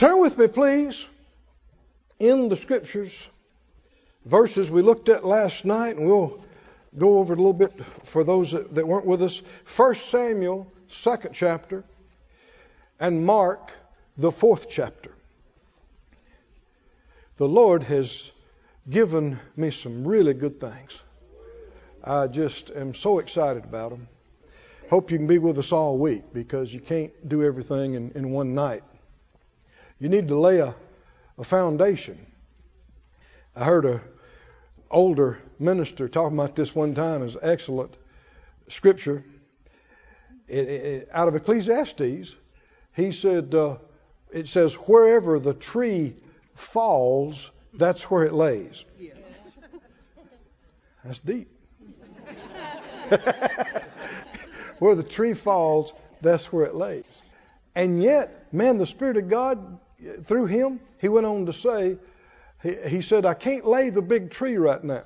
Turn with me, please, in the scriptures, verses we looked at last night, and we'll go over a little bit for those that, that weren't with us. 1 Samuel, second chapter, and Mark, the fourth chapter. The Lord has given me some really good things. I just am so excited about them. Hope you can be with us all week because you can't do everything in, in one night. You need to lay a, a foundation. I heard a older minister talking about this one time as excellent scripture. It, it, out of Ecclesiastes, he said, uh, it says, wherever the tree falls, that's where it lays. That's deep. where the tree falls, that's where it lays. And yet, man, the Spirit of God, through him, he went on to say, he, he said, I can't lay the big tree right now.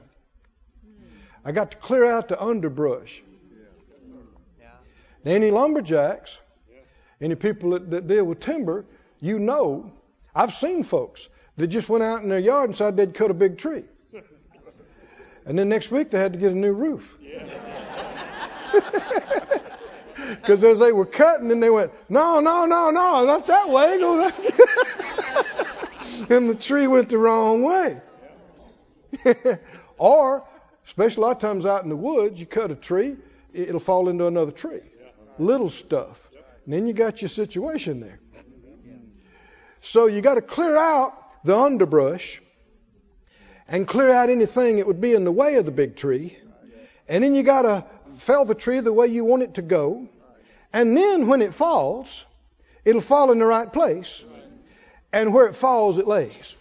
I got to clear out the underbrush. Now, any lumberjacks, any people that, that deal with timber, you know, I've seen folks that just went out in their yard and said they'd cut a big tree. And then next week they had to get a new roof. Because as they were cutting, and they went, no, no, no, no, not that way. Go that. and the tree went the wrong way. or, especially a lot of times out in the woods, you cut a tree, it'll fall into another tree. Little stuff. And then you got your situation there. So you got to clear out the underbrush and clear out anything that would be in the way of the big tree. And then you got to fell the tree the way you want it to go. And then when it falls, it'll fall in the right place. And where it falls, it lays.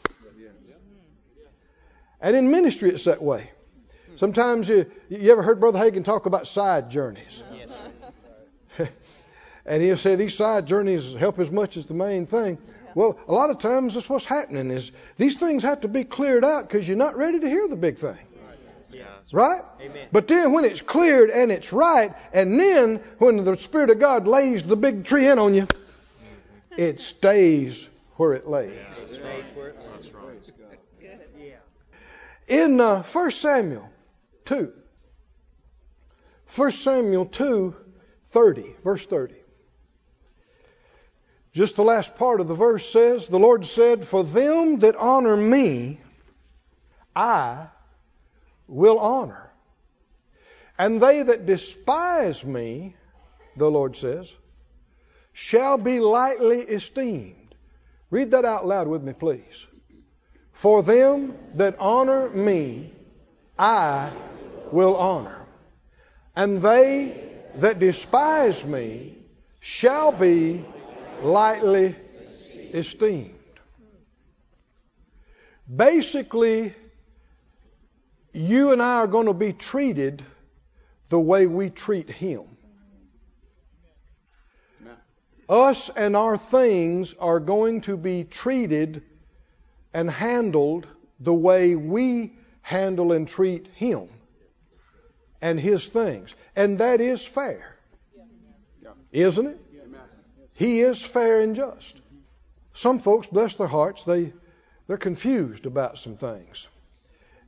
And in ministry, it's that way. Sometimes you, you ever heard Brother Hagin talk about side journeys? and he'll say these side journeys help as much as the main thing. Well, a lot of times that's what's happening is these things have to be cleared out because you're not ready to hear the big thing. Right? Amen. But then when it's cleared and it's right, and then when the Spirit of God lays the big tree in on you, it stays where it lays. In uh, 1 Samuel 2, 1 Samuel 2, 30, verse 30. Just the last part of the verse says, The Lord said, For them that honor me, I will honor. And they that despise me, the Lord says, shall be lightly esteemed. Read that out loud with me, please. For them that honor me, I will honor. And they that despise me shall be lightly esteemed. Basically, you and I are going to be treated the way we treat Him. Us and our things are going to be treated and handled the way we handle and treat Him and His things. And that is fair. Isn't it? He is fair and just. Some folks, bless their hearts, they, they're confused about some things.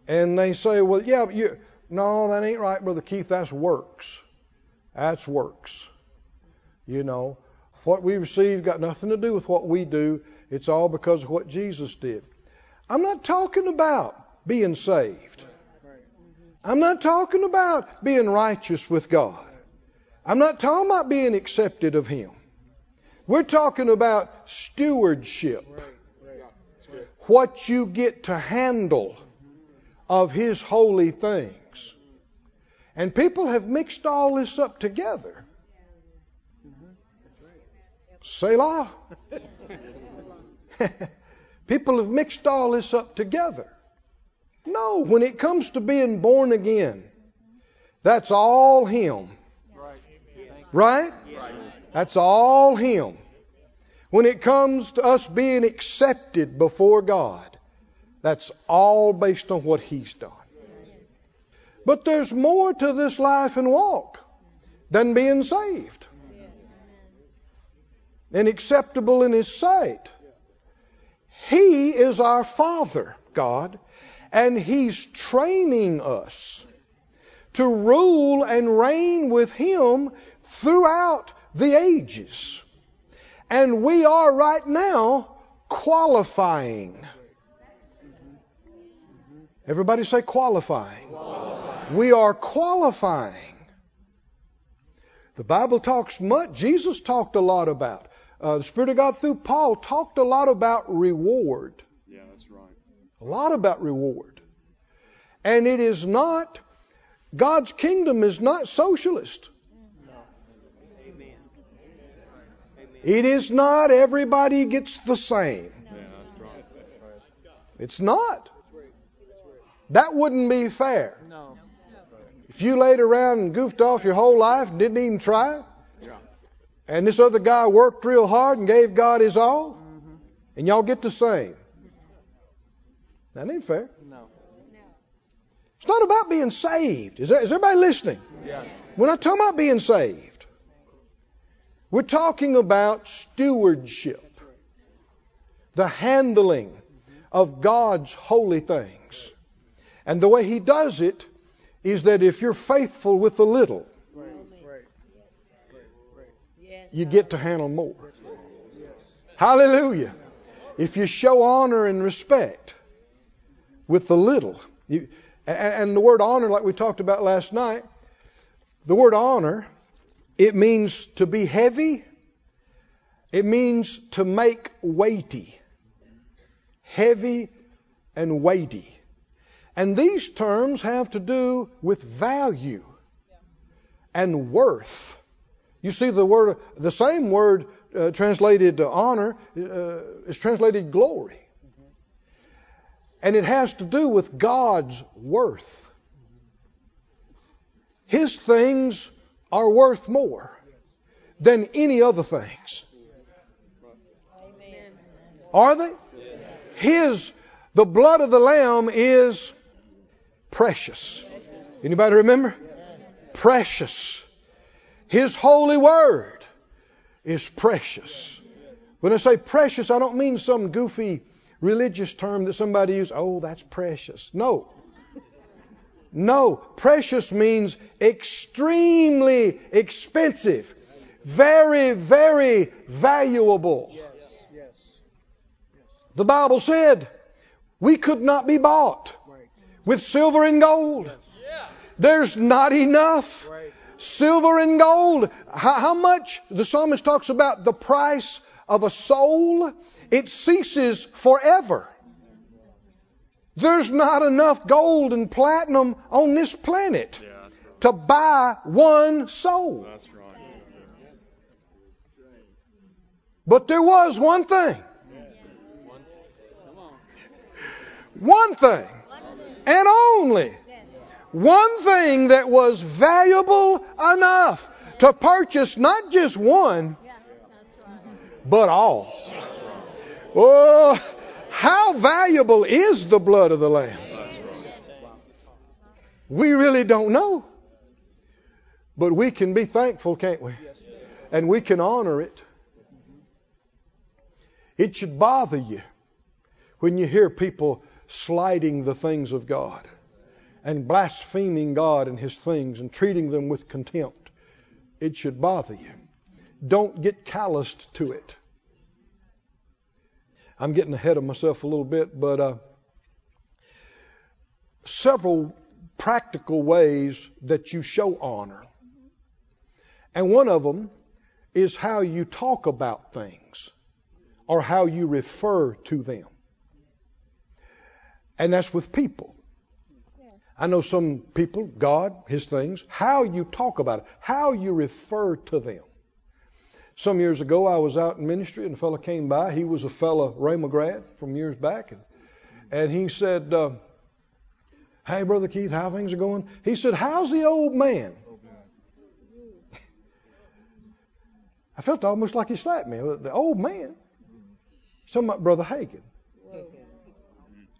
And they say, well, yeah, you, no, that ain't right, Brother Keith. That's works. That's works. You know, what we receive got nothing to do with what we do. It's all because of what Jesus did. I'm not talking about being saved. I'm not talking about being righteous with God. I'm not talking about being accepted of Him. We're talking about stewardship. What you get to handle of His holy things. And people have mixed all this up together. Selah. people have mixed all this up together. No, when it comes to being born again, that's all Him. Right? That's all Him. When it comes to us being accepted before God, that's all based on what He's done. But there's more to this life and walk than being saved and acceptable in His sight. He is our Father, God, and He's training us to rule and reign with Him throughout the ages. And we are right now qualifying. Everybody say qualifying. qualifying. We are qualifying. The Bible talks much, Jesus talked a lot about. Uh, the Spirit of God through Paul talked a lot about reward. Yeah, that's right. A lot about reward. And it is not, God's kingdom is not socialist. It is not everybody gets the same. It's not. That wouldn't be fair. No. If you laid around and goofed off your whole life and didn't even try, and this other guy worked real hard and gave God his all, mm-hmm. and y'all get the same. That ain't fair. No. It's not about being saved. Is, there, is everybody listening? Yeah. We're not talking about being saved. We're talking about stewardship, the handling of God's holy things. And the way He does it is that if you're faithful with the little, you get to handle more. Hallelujah. If you show honor and respect with the little, you, and the word honor, like we talked about last night, the word honor, it means to be heavy, it means to make weighty. Heavy and weighty. And these terms have to do with value and worth. You see, the word, the same word uh, translated honor uh, is translated glory. And it has to do with God's worth. His things are worth more than any other things. Are they? His, the blood of the Lamb is precious. Anybody remember? Precious. His holy word is precious. When I say precious, I don't mean some goofy religious term that somebody uses. Oh, that's precious. No. No. Precious means extremely expensive, very, very valuable. The Bible said we could not be bought with silver and gold. There's not enough silver and gold. How, how, much? The psalmist talks about the price of a soul. It ceases forever. There's not enough gold and platinum on this planet to buy one soul. But there was one thing. One thing. And only one thing that was valuable enough to purchase not just one, but all. Oh, how valuable is the blood of the Lamb? We really don't know. But we can be thankful, can't we? And we can honor it. It should bother you when you hear people slighting the things of God and blaspheming God and His things and treating them with contempt. It should bother you. Don't get calloused to it. I'm getting ahead of myself a little bit, but uh, several practical ways that you show honor. And one of them is how you talk about things or how you refer to them. And that's with people. I know some people, God, His things, how you talk about it, how you refer to them. Some years ago, I was out in ministry and a fellow came by. He was a fellow Rhema grad from years back. And, and he said, uh, Hey, Brother Keith, how things are going? He said, How's the old man? I felt almost like he slapped me. The old man. About Brother Hagin.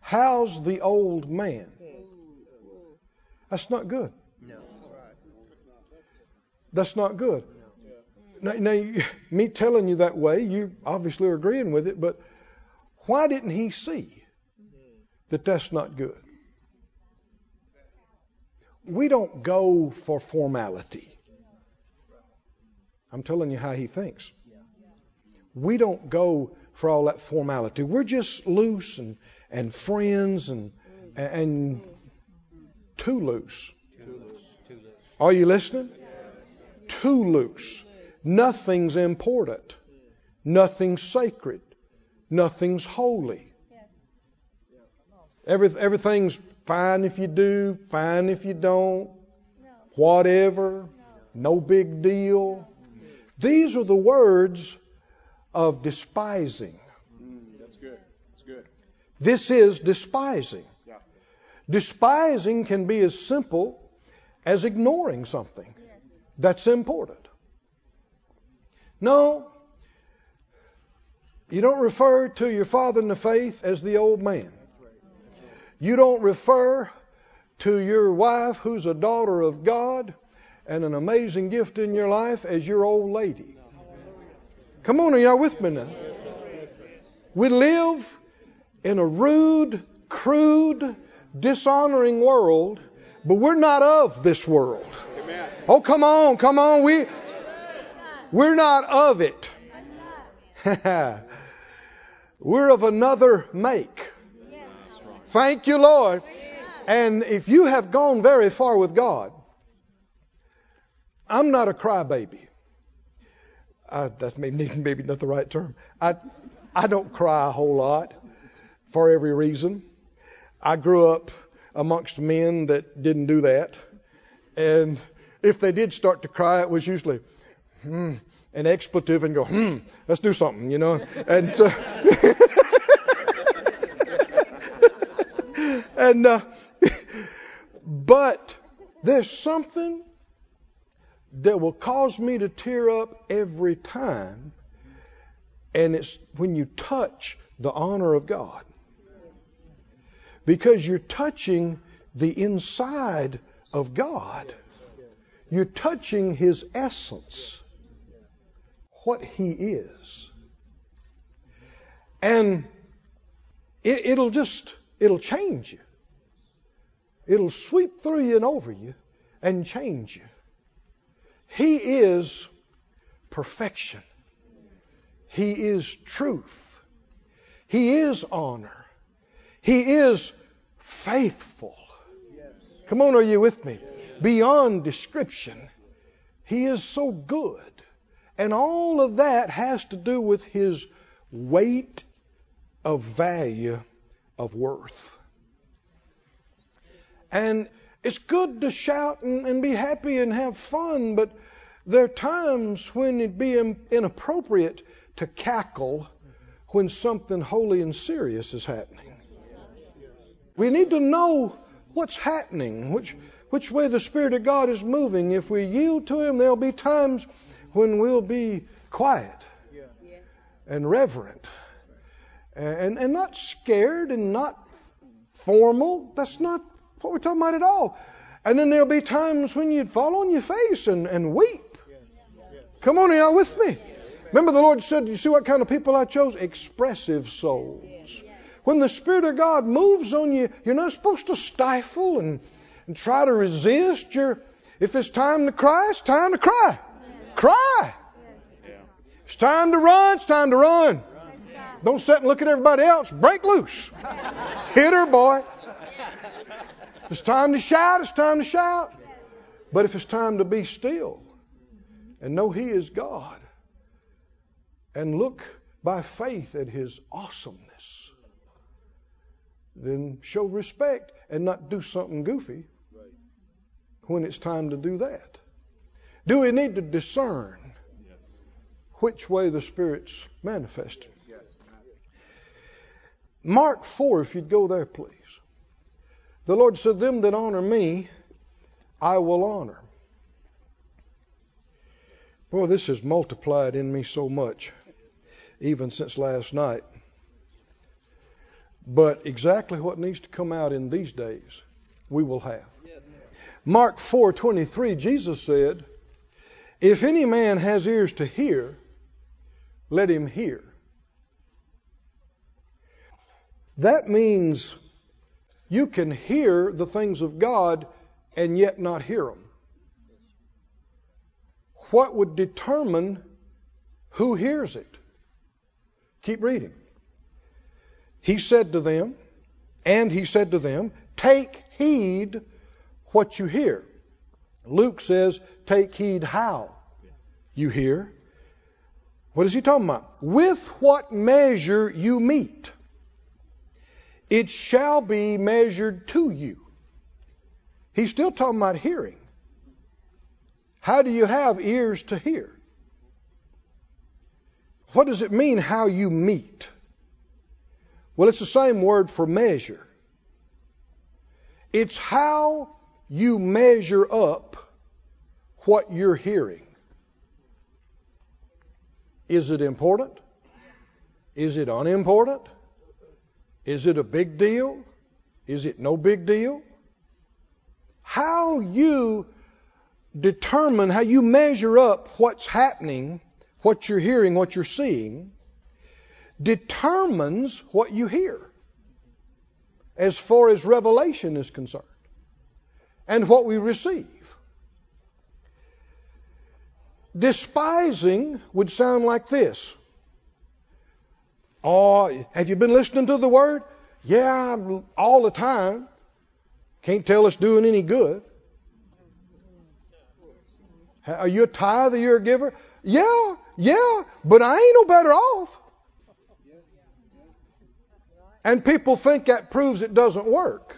How's the old man? That's not good. That's not good. Now, now me telling you that way, you obviously are agreeing with it, but Why didn't he see that that's not good? We don't go for formality. I'm telling you how he thinks. We don't go for all that formality. We're just loose and, and friends and, and too loose. Are you listening? Too loose. Nothing's important. Nothing's sacred. Nothing's holy. Every, everything's fine if you do, fine if you don't, whatever, no big deal. These are the words of despising. That's good. That's good. This is despising. Yeah. Despising can be as simple as ignoring something that's important. No, you don't refer to your father in the faith as the old man. You don't refer to your wife, who's a daughter of God and an amazing gift in your life, as your old lady. Come on, are y'all with me now? We live in a rude, crude, dishonoring world, but we're not of this world. Amen. Oh, come on, come on. We, we're not of it. we're of another make. Thank you, Lord. And if you have gone very far with God, I'm not a crybaby. Uh, that's maybe, maybe not the right term. I, I don't cry a whole lot for every reason. I grew up amongst men that didn't do that. And if they did start to cry, it was usually hmm, an expletive and go, hmm, let's do something, you know. And uh, and uh, but there's something that will cause me to tear up every time, and it's when you touch the honor of God. Because you're touching the inside of God. You're touching His essence, what He is. And it, it'll just, it'll change you. It'll sweep through you and over you and change you. He is perfection. He is truth. He is honor. He is faithful. Come on, are you with me? Beyond description. He is so good. And all of that has to do with his weight of value of worth. And it's good to shout and, and be happy and have fun, but there are times when it'd be inappropriate to cackle when something holy and serious is happening. We need to know what's happening, which, which way the Spirit of God is moving. If we yield to Him, there'll be times when we'll be quiet and reverent and, and not scared and not formal. That's not what we're talking about at all. And then there'll be times when you'd fall on your face and, and weep. Come on, are y'all with me? Remember, the Lord said, You see what kind of people I chose? Expressive souls. When the Spirit of God moves on you, you're not supposed to stifle and, and try to resist. You're, if it's time to cry, it's time to cry. Cry. It's time to run, it's time to run. Don't sit and look at everybody else. Break loose. Hit her, boy. It's time to shout, it's time to shout. But if it's time to be still and know He is God and look by faith at His awesomeness, then show respect and not do something goofy when it's time to do that. Do we need to discern which way the Spirit's manifesting? Mark 4, if you'd go there, please. The Lord said, Them that honor me, I will honor. Boy, this has multiplied in me so much, even since last night. But exactly what needs to come out in these days, we will have. Mark 4:23, Jesus said, "If any man has ears to hear, let him hear." That means you can hear the things of God and yet not hear them. What would determine who hears it? Keep reading. He said to them, and he said to them, Take heed what you hear. Luke says, Take heed how you hear. What is he talking about? With what measure you mete, it shall be measured to you. He's still talking about hearing. How do you have ears to hear? What does it mean how you mete? Well, it's the same word for measure. It's how you measure up what you're hearing. Is it important? Is it unimportant? Is it a big deal? Is it no big deal? How you determine, how you measure up what's happening, what you're hearing, what you're seeing, determines what you hear as far as revelation is concerned and what we receive. Despising would sound like this. Oh, have you been listening to the word? Yeah, all the time. Can't tell it's doing any good. Are you a tithe or you're a giver? Yeah, yeah, but I ain't no better off. And people think that proves it doesn't work.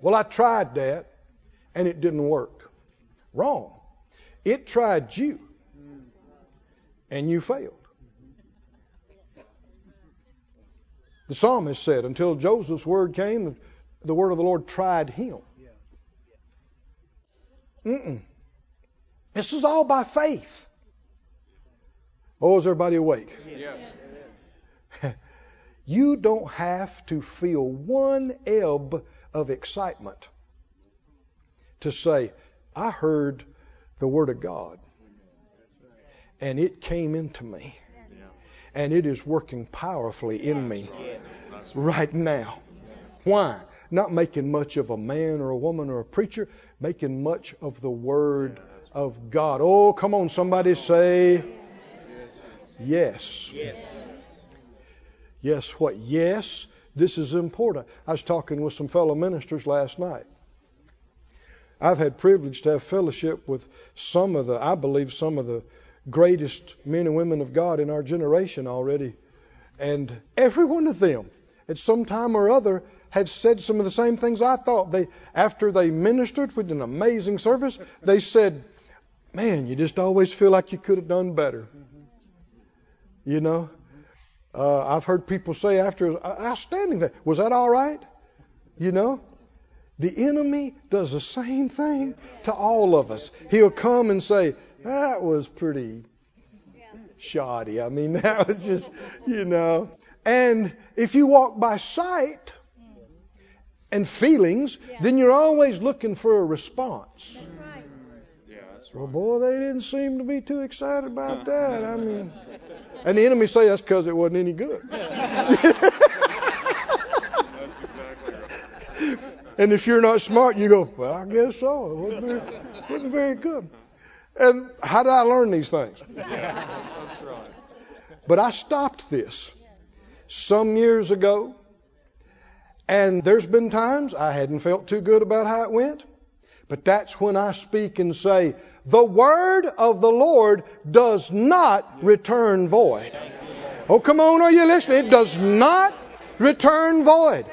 Well, I tried that and it didn't work. Wrong. It tried you and you failed. The psalmist said, until Joseph's word came, the word of the Lord tried him. Mm-mm. This is all by faith. Oh, is everybody awake? Yes. You don't have to feel one ebb of excitement to say, I heard the Word of God and it came into me and it is working powerfully in me right now. Why? Not making much of a man or a woman or a preacher, making much of the Word of God. Oh, come on, somebody say yes. Yes, what? Yes, this is important. I was talking with some fellow ministers last night. I've had privilege to have fellowship with some of the, I believe, some of the greatest men and women of God in our generation already. And every one of them, at some time or other, had said some of the same things I thought. They, after they ministered with an amazing service, they said, "Man, you just always feel like you could have done better." You know, uh, I've heard people say after outstanding that was that all right? You know, the enemy does the same thing to all of us. He'll come and say, that was pretty shoddy. I mean, that was just, you know. And if you walk by sight and feelings, then you're always looking for a response. That's right. Yeah, that's right. Well, boy, they didn't seem to be too excited about that. I mean, and the enemy say that's because it wasn't any good. And if you're not smart, you go, well, I guess so. It wasn't very, wasn't very good. And how did I learn these things? Yeah, that's right. But I stopped this some years ago, and there's been times I hadn't felt too good about how it went. But that's when I speak and say, the word of the Lord does not return void. Oh, come on, are you listening? It does not return void.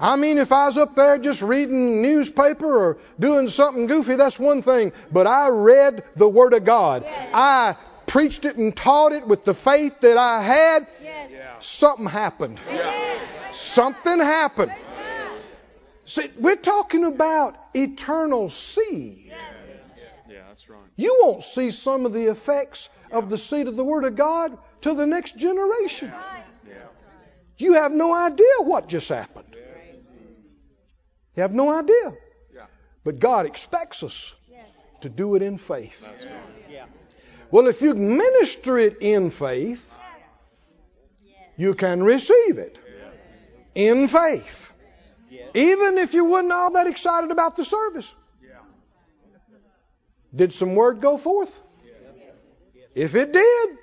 I mean, if I was up there just reading newspaper or doing something goofy, that's one thing. But I read the Word of God. Yes. I preached it and taught it with the faith that I had. Yes. Something happened. Yes. Something happened. See, we're talking about eternal seed. Yeah, that's right. You won't see some of the effects of the seed of the Word of God till the next generation. Yeah. You have no idea what just happened. You have no idea. Yeah. But God expects us to do it in faith. That's right. Well, if you minister it in faith, You can receive it in faith. Even if you weren't all that excited about the service. Did some word go forth? If it did,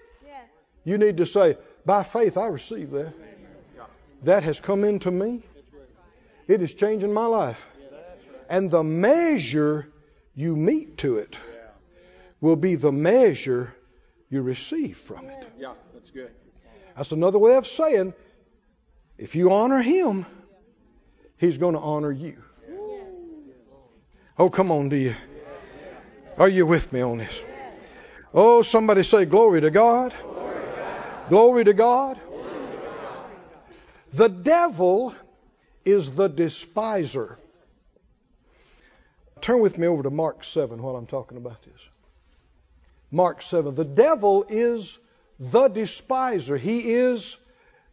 you need to say, by faith, I receive that. That has come into me. It is changing my life. And the measure you mete to it will be the measure you receive from it. Yeah, that's good. That's another way of saying if you honor Him, He's going to honor you. Oh, come on, do you? Are you with me on this? Oh, somebody say, Glory to God. Glory to God. The devil is the despiser. Turn with me over to Mark 7 while I'm talking about this. Mark 7. The devil is the despiser, he is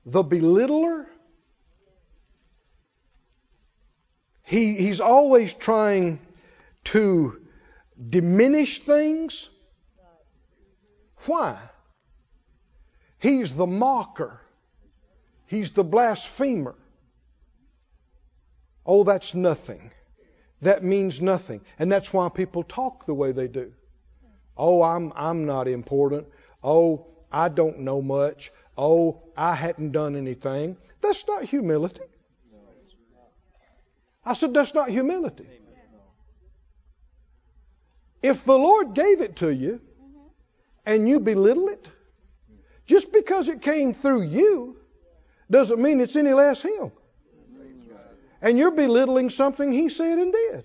the belittler. He, he's always trying to diminish things. Why? He's the mocker. He's the blasphemer. Oh, that's nothing. That means nothing. And that's why people talk the way they do. Oh, I'm, I'm not important. Oh, I don't know much. Oh, I hadn't done anything. That's not humility. I said, that's not humility. If the Lord gave it to you and you belittle it, just because it came through you doesn't mean it's any less Him. And you're belittling something He said and did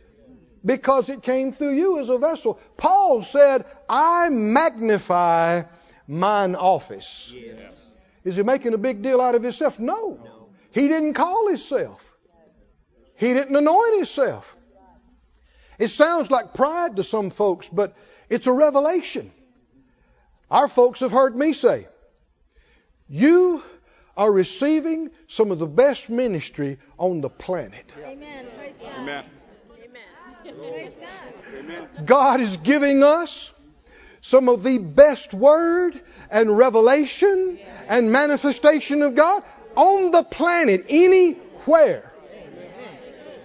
because it came through you as a vessel. Paul said, I magnify mine office. Is he making a big deal out of himself? No. He didn't call himself. He didn't anoint himself. It sounds like pride to some folks, but it's a revelation. Our folks have heard me say, You are receiving some of the best ministry on the planet. Amen. Amen. Amen. Praise God. Amen. God is giving us some of the best word and revelation and manifestation of God on the planet, anywhere.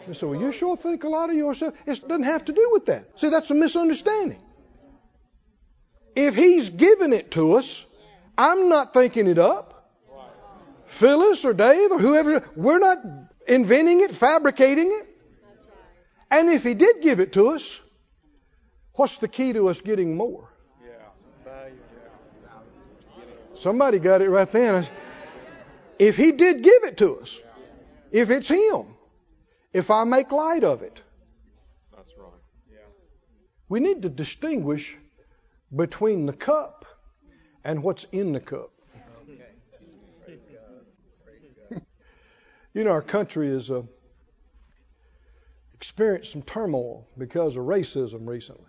You say, well, you sure think a lot of yourself. It doesn't have to do with that. See, that's a misunderstanding. If He's given it to us, I'm not thinking it up. Phyllis or Dave or whoever, we're not inventing it, fabricating it. And if He did give it to us, what's the key to us getting more? Somebody got it right then. If He did give it to us, if it's Him, if I make light of it, That's right. Yeah. we need to distinguish between the cup and what's in the cup. Okay. Praise God. you know, our country has uh, experienced some turmoil because of racism recently.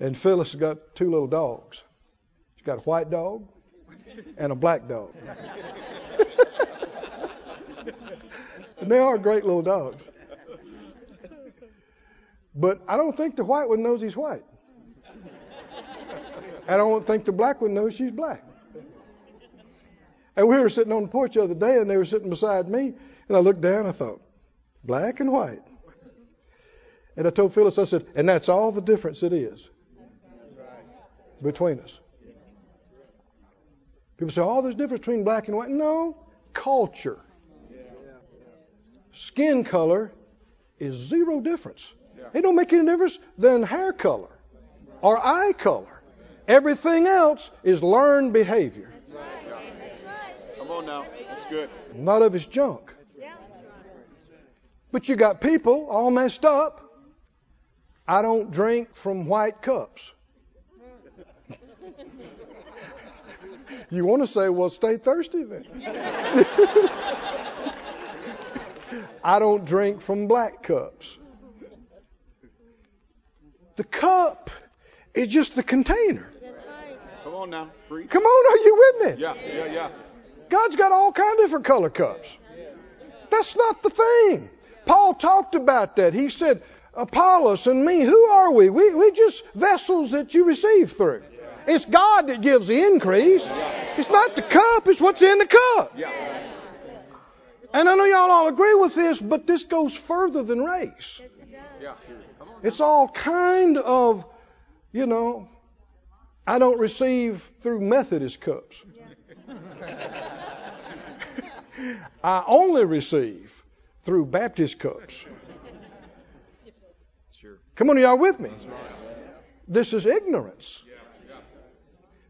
And Phyllis has got two little dogs. She's got a white dog and a black dog. and they are great little dogs. But I don't think the white one knows he's white. I don't think the black one knows she's black. And we were sitting on the porch the other day, and they were sitting beside me, and I looked down, and I thought, black and white. And I told Phyllis, I said, and that's all the difference it is between us. People say, oh, there's a difference between black and white. No, culture. Skin color is zero difference. It don't make any difference than hair color or eye color. Everything else is learned behavior. Come on now. That's good. None of it's junk. But you got people all messed up. I don't drink from white cups. you want to say, well, stay thirsty then. I don't drink from black cups. The cup is just the container. Come on now. Preach. Come on, are you with me? Yeah, yeah, yeah. God's got all kind of different color cups. That's not the thing. Paul talked about that. He said, Apollos and me, who are we? We we just vessels that you receive through. It's God that gives the increase. It's not the cup, it's what's in the cup. Yeah. And I know y'all all agree with this, but this goes further than race. Yeah. Come on. It's all kind of, you know, I don't receive through Methodist cups. I only receive through Baptist cups. Come on, y'all with me? This is ignorance.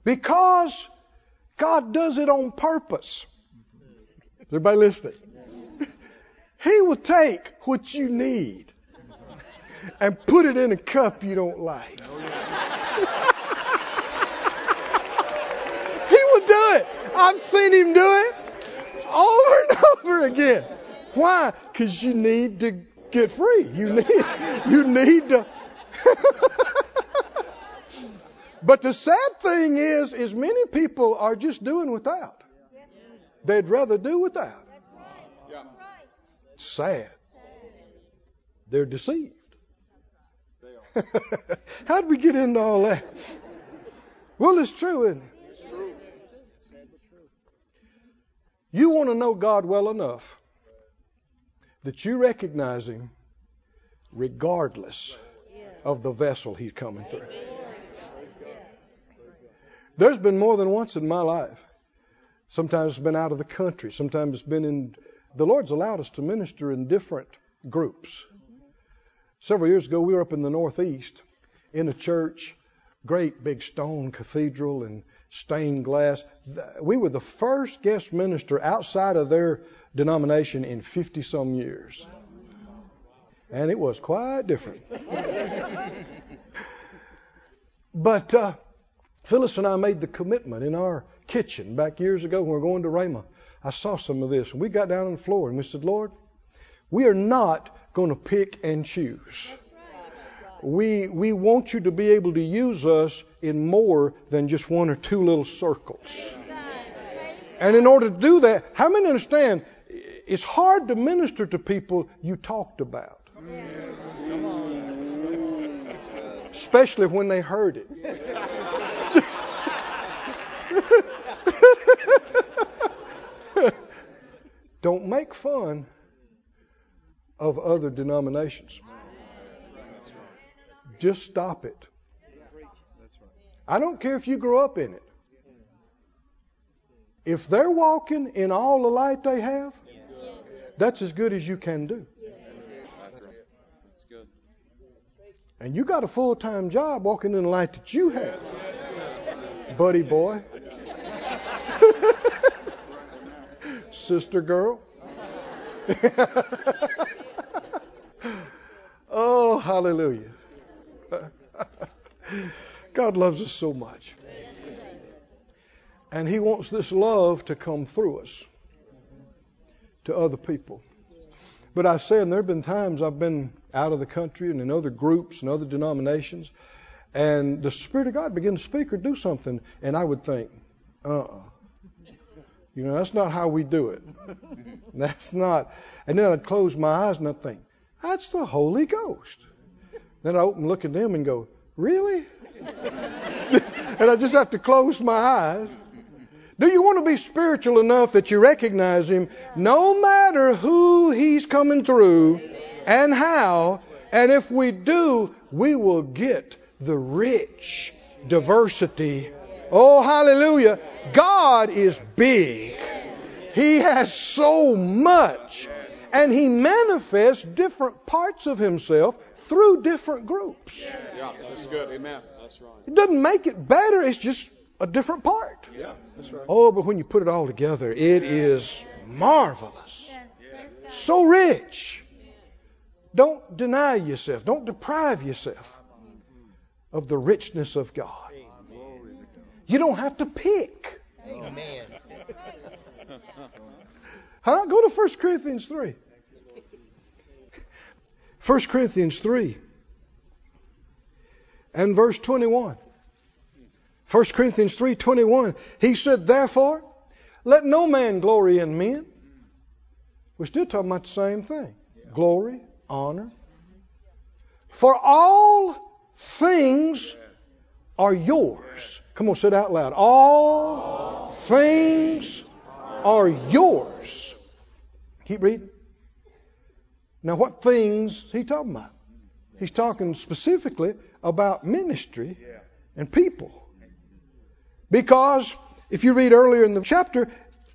Because God does it on purpose. Is everybody listening? He will take what you need and put it in a cup you don't like. he will do it. I've seen him do it over and over again. Why? Because you need to get free. You need you need to But the sad thing is, is many people are just doing without. They'd rather do without. Sad. They're deceived. How'd we get into all that? Well, it's true, isn't it? You want to know God well enough that you recognize Him regardless of the vessel He's coming through. There's been more than once in my life. Sometimes it's been out of the country. Sometimes it's been in. The Lord's allowed us to minister in different groups. Several years ago, we were up in the Northeast in a church, great big stone cathedral and stained glass. We were the first guest minister outside of their denomination in 50 some years. And it was quite different. but uh, Phyllis and I made the commitment in our kitchen back years ago when we were going to Rhema. I saw some of this, and we got down on the floor and we said, Lord, we are not going to pick and choose. We, we want you to be able to use us in more than just one or two little circles. And in order to do that, how many understand it's hard to minister to people you talked about? Especially when they heard it. Don't make fun of other denominations. Just stop it. I don't care if you grew up in it. If they're walking in all the light they have, that's as good as you can do. And you got a full time job walking in the light that you have, buddy boy, sister girl. oh, hallelujah. God loves us so much. And He wants this love to come through us to other people. But I said, there have been times I've been out of the country and in other groups and other denominations, and the Spirit of God began to speak or do something, and I would think, uh uh You know, that's not how we do it. That's not. And then I'd close my eyes and I'd think, that's the Holy Ghost. Then I open, look at them, and go, really? and I just have to close my eyes. Do you want to be spiritual enough that you recognize Him no matter who He's coming through and how? And if we do, we will get the rich diversity. Oh, hallelujah. God is big. He has so much. And He manifests different parts of Himself through different groups. Yeah. That's good. Amen. That's right. It doesn't make it better, it's just a different part. Yeah. That's right. Oh, but when you put it all together, it is marvelous. So rich. Don't deny yourself. Don't deprive yourself of the richness of God. You don't have to pick. Amen. Huh? Go to 1 Corinthians 3. 1 Corinthians 3 and verse 21. 1 Corinthians 3:21. He said, "Therefore, let no man glory in men." We're still talking about the same thing. Glory, honor. For all things are yours. Come on, say it out loud. All things are yours. Keep reading. Now, what things he talking about? He's talking specifically about ministry and people. Because if you read earlier in the chapter,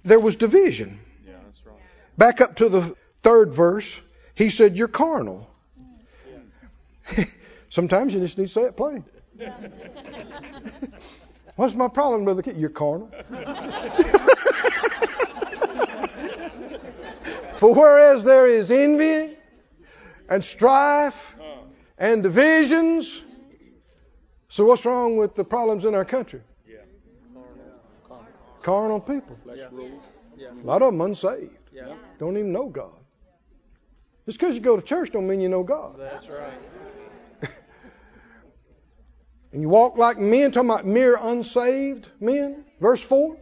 there was division. Back up to the third verse, he said, You're carnal. Sometimes you just need to say it plain. What's my problem, Brother Kid? You're carnal. For whereas there is envy and strife and divisions, so what's wrong with the problems in our country? Carnal people. Flesh. A lot of them unsaved. Don't even know God. Just because you go to church don't mean you know God. That's right. And you walk like men, talking about mere unsaved men. Verse 4.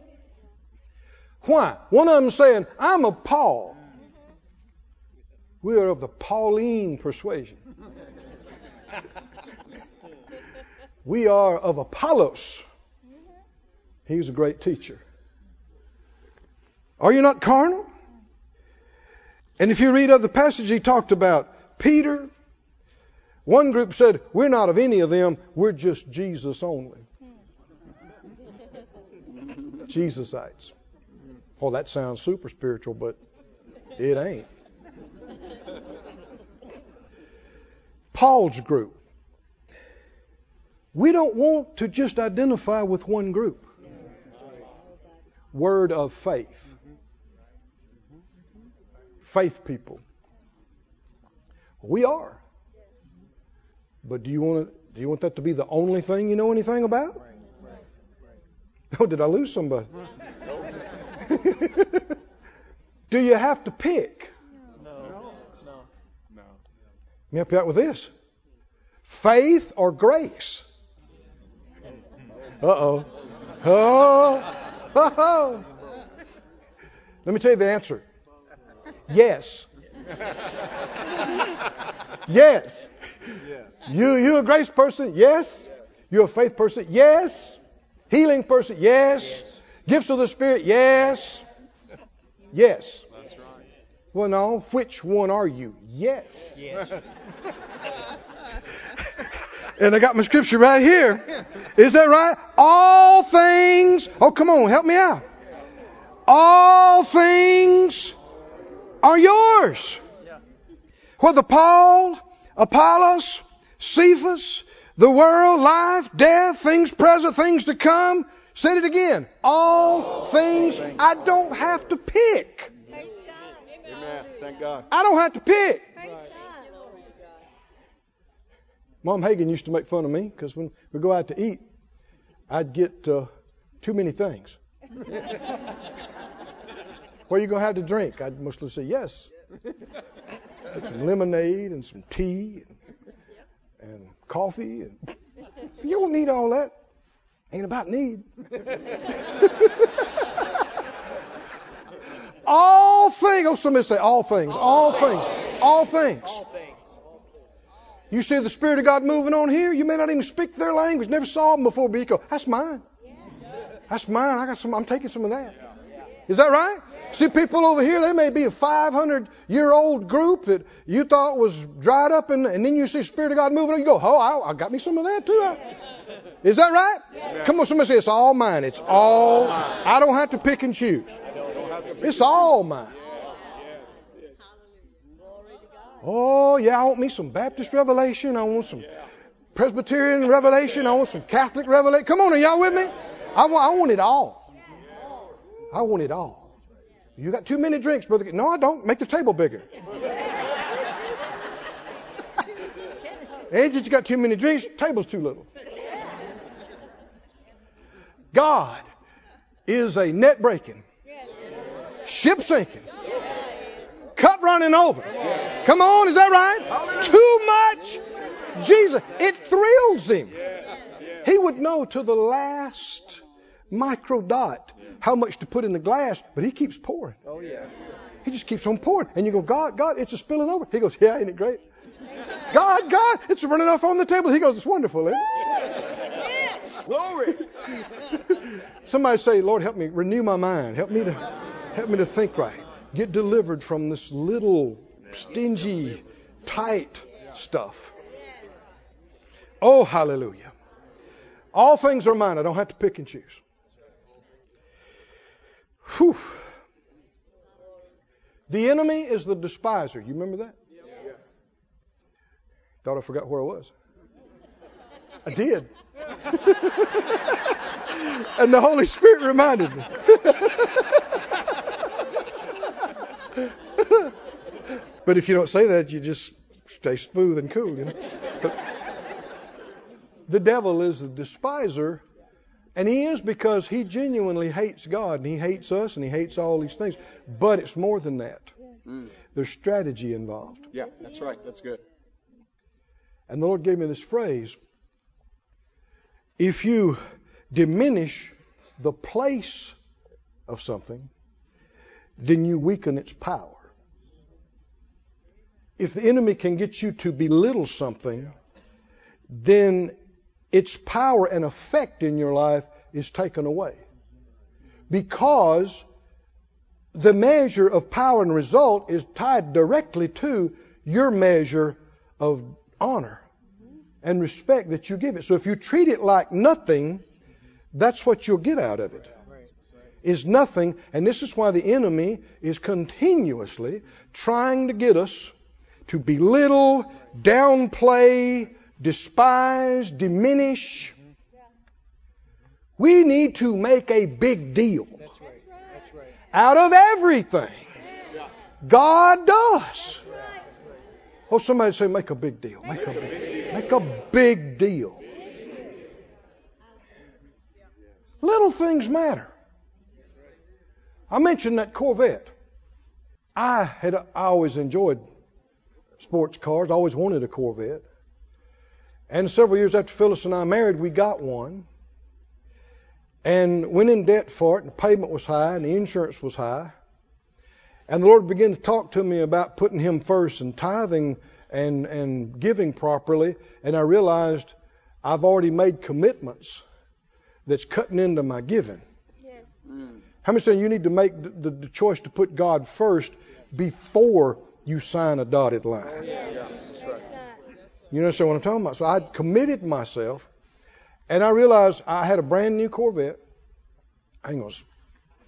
Why? One of them saying, I'm of Paul. We are of the Pauline persuasion. we are of Apollos. He was a great teacher. Are you not carnal? And if you read other passages, he talked about Peter. One group said, We're not of any of them, we're just Jesus only. Jesusites. Well, oh, that sounds super spiritual, but it ain't. Paul's group. We don't want to just identify with one group. Word of faith. Faith people. We are. But do you want to, do you want that to be the only thing you know anything about? Oh, did I lose somebody? do you have to pick? No. No. No. Let me help you out with this. Faith or grace? Uh oh. Oh. Oh. Let me tell you the answer. Yes. Yes. You you a grace person? Yes. You a faith person? Yes. Healing person? Yes. Gifts of the Spirit? Yes. Yes. That's right. Well, no. Which one are you? Yes. Yes. And I got my scripture right here. Is that right? All things. Oh, come on, help me out. All things are yours. Whether Paul, Apollos, Cephas, the world, life, death, things present, things to come. Said it again. All things. I don't have to pick. Amen. Thank God. I don't have to pick. Mom Hagin used to make fun of me because when we go out to eat, I'd get uh, too many things. What are you going to have to drink? I'd mostly say yes. Take some lemonade and some tea and, and coffee. And you don't need all that. Ain't about need. all things. Oh, somebody say all things. All things. All things. All things. You see the Spirit of God moving on here. You may not even speak their language. Never saw them before, but you go, that's mine. That's mine. I got some. I'm taking some of that. Is that right? See, people over here, they may be a 500 year old group that you thought was dried up, and, and then you see Spirit of God moving on. You go, oh, I, I got me some of that too. I- Is that right? Come on, somebody say it's all mine. It's all. I don't have to pick and choose. It's all mine. Oh, yeah, I want me some Baptist revelation. I want some Presbyterian revelation. I want some Catholic revelation. Come on, are y'all with me? I want, I want it all. I want it all. You got too many drinks, brother. No, I don't. Make the table bigger. Just you got too many drinks, table's too little. God is a net breaking, ship sinking, cup running over. Come on, is that right? Too much. Jesus, it thrills him. He would know to the last micro dot how much to put in the glass, but he keeps pouring. Oh yeah. He just keeps on pouring. And you go, God, God, it's a spilling over. He goes, Yeah, ain't it great? God, God, it's running off on the table. He goes, It's wonderful, isn't it? Glory. Somebody say, Lord, help me renew my mind. Help me to help me to think right. Get delivered from this little stingy, tight stuff. Oh, hallelujah. All things are mine. I don't have to pick and choose. Whew. The enemy is the despiser. You remember that? Yes. Thought I forgot where I was. I did. and the Holy Spirit reminded me. but if you don't say that, you just stay smooth and cool. You know? But the devil is the despiser, and he is because he genuinely hates God, and he hates us, and he hates all these things. But it's more than that. Mm. There's strategy involved. Yeah, that's right. That's good. And the Lord gave me this phrase if you diminish the place of something, then you weaken its power. If the enemy can get you to belittle something, then its power and effect in your life is taken away. Because the measure of power and result is tied directly to your measure of honor and respect that you give it. So if you treat it like nothing, that's what you'll get out of it. Is nothing, and this is why the enemy is continuously trying to get us to belittle, downplay, despise, diminish. We need to make a big deal out of everything. God does. Oh, somebody say, make a big deal. Make a big, make a big deal. Little things matter. I mentioned that Corvette. I had I always enjoyed sports cars. I always wanted a Corvette. And several years after Phyllis and I married, we got one. And went in debt for it, and the payment was high, and the insurance was high. And the Lord began to talk to me about putting Him first and tithing and, and giving properly. And I realized I've already made commitments that's cutting into my giving. Yes. How many saying you need to make the, the, the choice to put God first before you sign a dotted line? That's right. You understand what I'm talking about? So I committed myself, and I realized I had a brand new Corvette. I think it was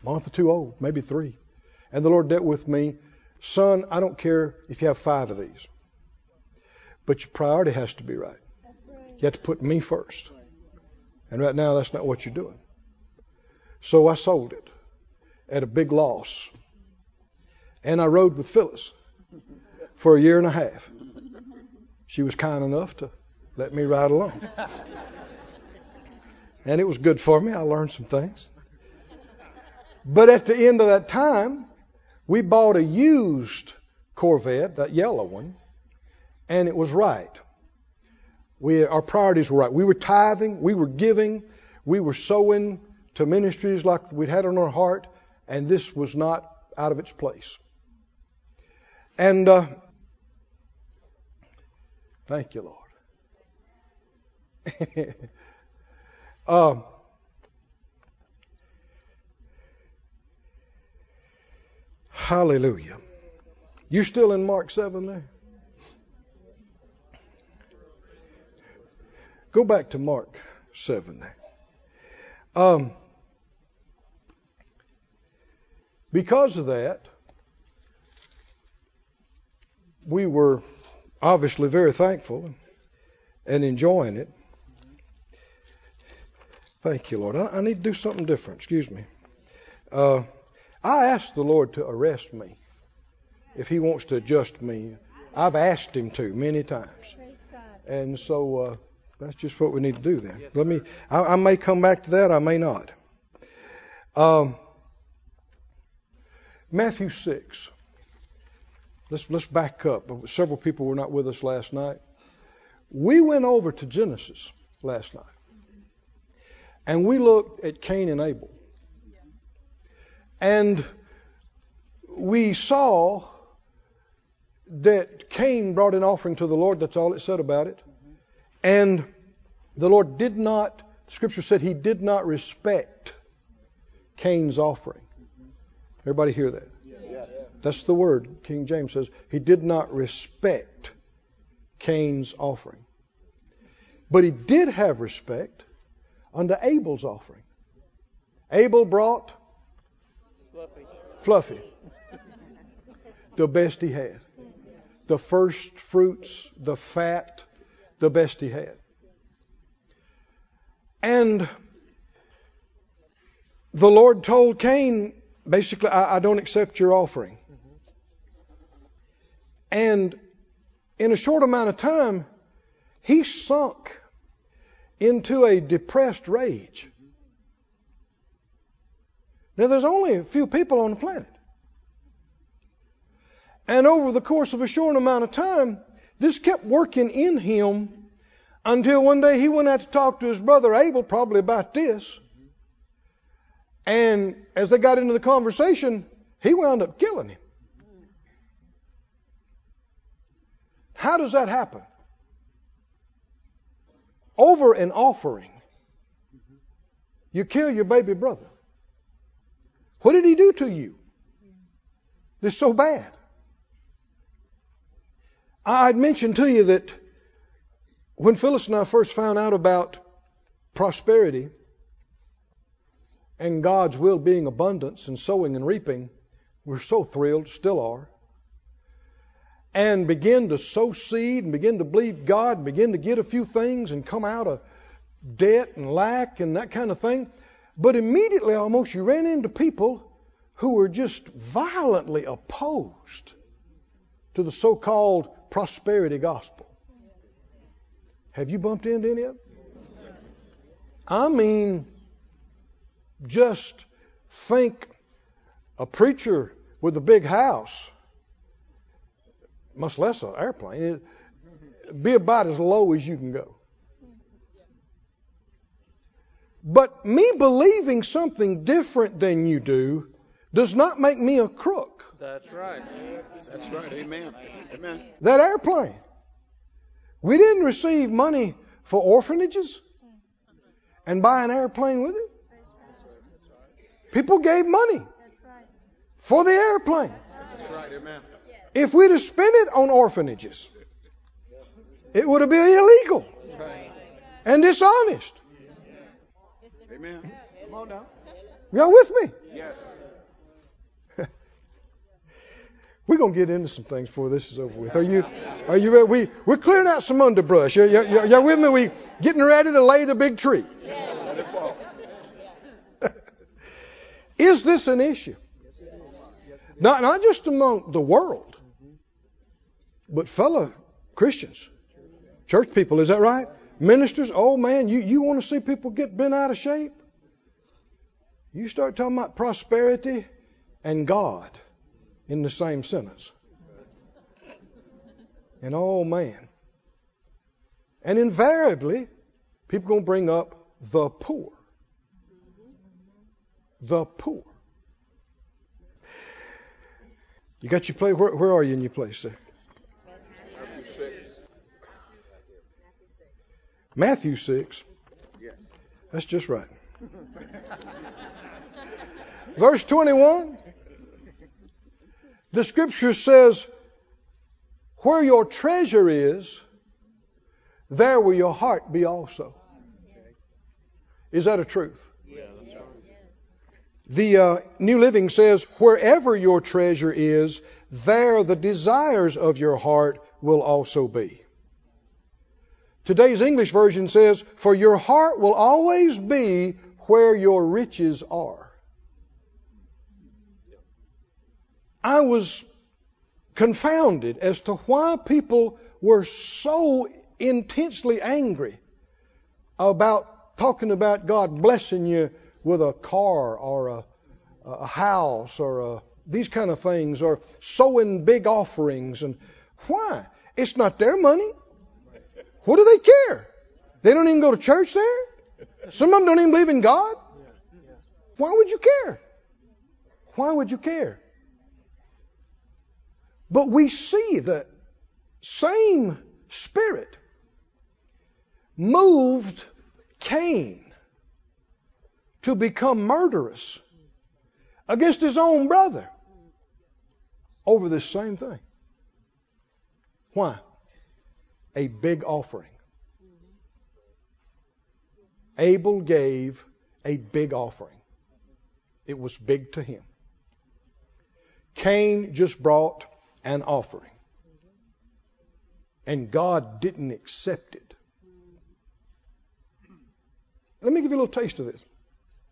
a month or two old, maybe three. And the Lord dealt with me, son, I don't care if you have five of these, but your priority has to be right. You have to put me first. And right now, that's not what you're doing. So I sold it at a big loss. And I rode with Phyllis for a year and a half. She was kind enough to let me ride along. And it was good for me. I learned some things. But at the end of that time, we bought a used Corvette, that yellow one, and it was right. We, our priorities were right. We were tithing, we were giving, we were sowing to ministries like we'd had on our heart, and this was not out of its place. And uh, thank you, Lord. um, hallelujah. You still in Mark 7 there? Go back to Mark 7 there. Um, because of that, we were obviously very thankful and enjoying it. Thank you, Lord. I, I need to do something different. Excuse me. Uh, I asked the Lord to arrest me if He wants to adjust me. I've asked Him to many times. And so uh, that's just what we need to do then. Let me. I, I may come back to that. I may not. Um, Matthew six. Let's let's back up. Several people were not with us last night. We went over to Genesis last night, and we looked at Cain and Abel, and we saw that Cain brought an offering to the Lord. That's all it said about it. And the Lord did not Scripture said he did not respect Cain's offering. Everybody hear that? That's the word King James says. He did not respect Cain's offering. But he did have respect unto Abel's offering. Abel brought Fluffy. The best he had. The first fruits, the fat, the best he had. And the Lord told Cain, basically, I, I don't accept your offering. And in a short amount of time, he sunk into a depressed rage. Now, there's only a few people on the planet. And over the course of a short amount of time, this kept working in him until one day he went out to talk to his brother Abel, probably about this. And as they got into the conversation, he wound up killing him. How does that happen? Over an offering, you kill your baby brother. What did he do to you? This is so bad. I'd mentioned to you that when Phyllis and I first found out about prosperity and God's will being abundance and sowing and reaping, we're so thrilled, still are, and begin to sow seed and begin to believe God, and begin to get a few things and come out of debt and lack and that kind of thing. But immediately, almost, you ran into people who were just violently opposed to the so called prosperity gospel. Have you bumped into any of them? I mean, just think a preacher with a big house, much less an airplane, be about as low as you can go. But me believing something different than you do does not make me a crook. That's right. That's right. Amen. Amen. That airplane. We didn't receive money for orphanages and buy an airplane with it. People gave money for the airplane. That's right. Amen. If we'd have spent it on orphanages, it would have been illegal and dishonest. Amen. Come on now. Y'all with me? Yes. We're gonna get into some things before this is over with. Are you? Are you ready? We we're clearing out some underbrush. Y'all, y'all, y'all with me? We getting ready to lay the big tree. Let it fall. Is this an issue? Not not just among the world, but fellow Christians, church people. Is that right? Ministers. Oh man, you you want to see people get bent out of shape? You start talking about prosperity and God in the same sentence. And oh man. And invariably, people going to bring up the poor. The poor. You got your place? Where, where are you in your place there? Matthew 6. Yeah. That's just right. Verse 21. The scripture says, Where your treasure is, there will your heart be also. Is that a truth? The uh, New Living says, Wherever your treasure is, there the desires of your heart will also be. Today's English version says, For your heart will always be where your riches are. I was confounded as to why people were so intensely angry about talking about God blessing you with a car or a, a house or a, these kind of things or sowing big offerings. And why? It's not their money. What do they care? They don't even go to church there. Some of them don't even believe in God. Why would you care? Why would you care? But we see the same spirit moved Cain to become murderous against his own brother over this same thing. Why? A big offering. Abel gave a big offering. It was big to him. Cain just brought an offering. And God didn't accept it. Let me give you a little taste of this.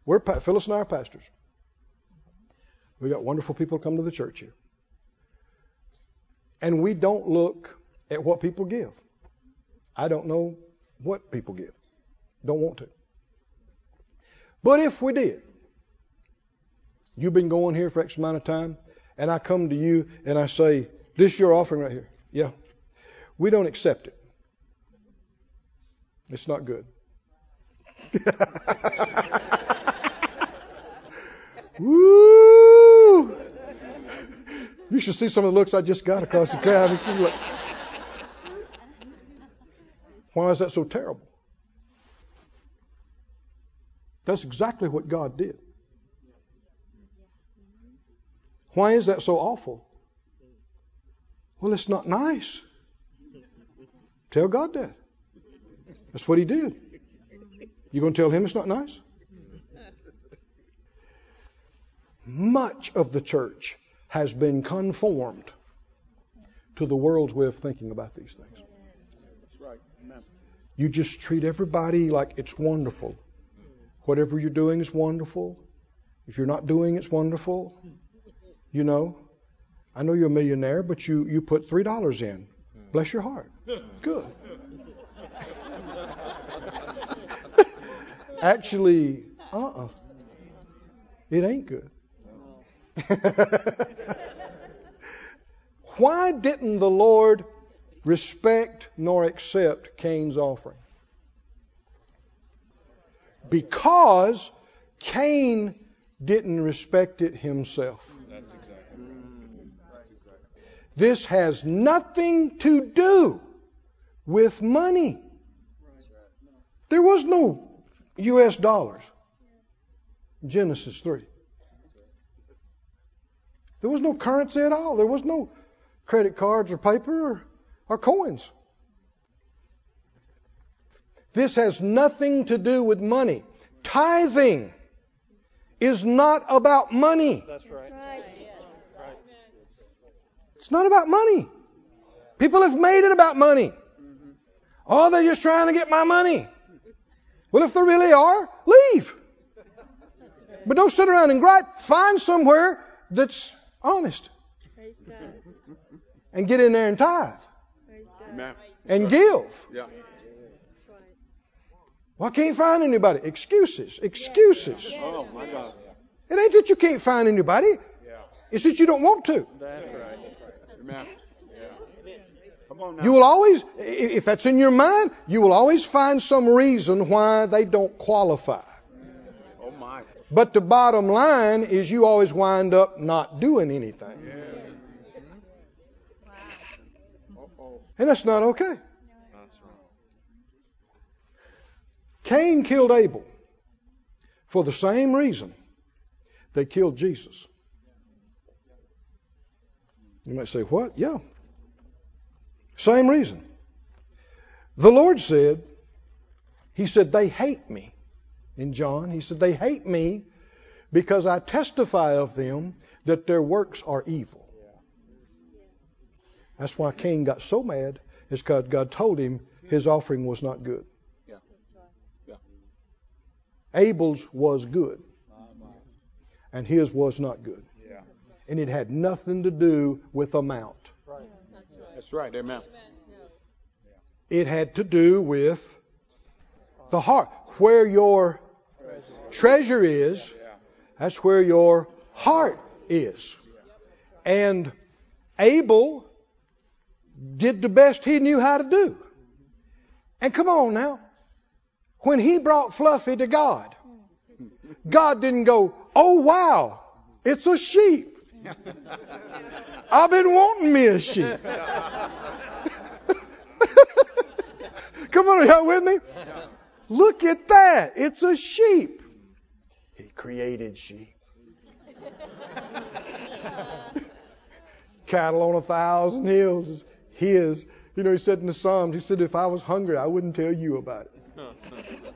We're Phyllis and I are pastors. We got wonderful people come to the church here. And we don't look at what people give. I don't know what people give. Don't want to. But if we did, you've been going here for X amount of time, and I come to you and I say, This is your offering right here. Yeah. We don't accept it. It's not good. Woo! You should see some of the looks I just got across the crowd. Like, Why is that so terrible? That's exactly what God did. Why is that so awful? Well, it's not nice. Tell God that. That's what He did. You going to tell Him it's not nice? Much of the church has been conformed to the world's way of thinking about these things. You just treat everybody like it's wonderful. Whatever you're doing is wonderful. If you're not doing, it's wonderful. You know, I know you're a millionaire, but you, you put three dollars in. Bless your heart. Good. Actually, uh-uh. It ain't good. Why didn't the Lord respect nor accept Cain's offering? Because Cain didn't respect it himself. Exactly. Exactly. This has nothing to do with money. There was no U.S. dollars. Genesis 3. There was no currency at all. There was no credit cards or paper or, or coins. This has nothing to do with money. Tithing is not about money. That's right. Right. It's not about money. People have made it about money. Mm-hmm. Oh, they're just trying to get my money. Well, if they really are, leave. But don't sit around and gripe. Find somewhere that's honest and get in there and tithe Praise God. Amen. and give. Yeah. Well, I can't find anybody. Excuses. Excuses. Oh my God. It ain't that you can't find anybody. Yeah. It's that you don't want to. That's right. Amen. Yeah. Come on now. You will always, if that's in your mind, you will always find some reason why they don't qualify. Oh my. But the bottom line is you always wind up not doing anything. Uh-oh. And that's not okay. That's right. Cain killed Abel for the same reason they killed Jesus. You might say, what? Yeah. Same reason. The Lord said, He said, they hate me. In John, He said, they hate me because I testify of them that their works are evil. That's why Cain got so mad, is because God told him his offering was not good. Abel's was good, and his was not good. Yeah. And it had nothing to do with amount. That's right. Amen. It had to do with the heart. Where your treasure is, that's where your heart is. And Abel did the best he knew how to do. And come on now. When he brought Fluffy to God, God didn't go, oh wow, it's a sheep. I've been wanting me a sheep. Come on, y'all with me? Look at that. It's a sheep. He created sheep. Cattle on a thousand hills his. You know, he said in the Psalms, he said, if I was hungry, I wouldn't tell you about it.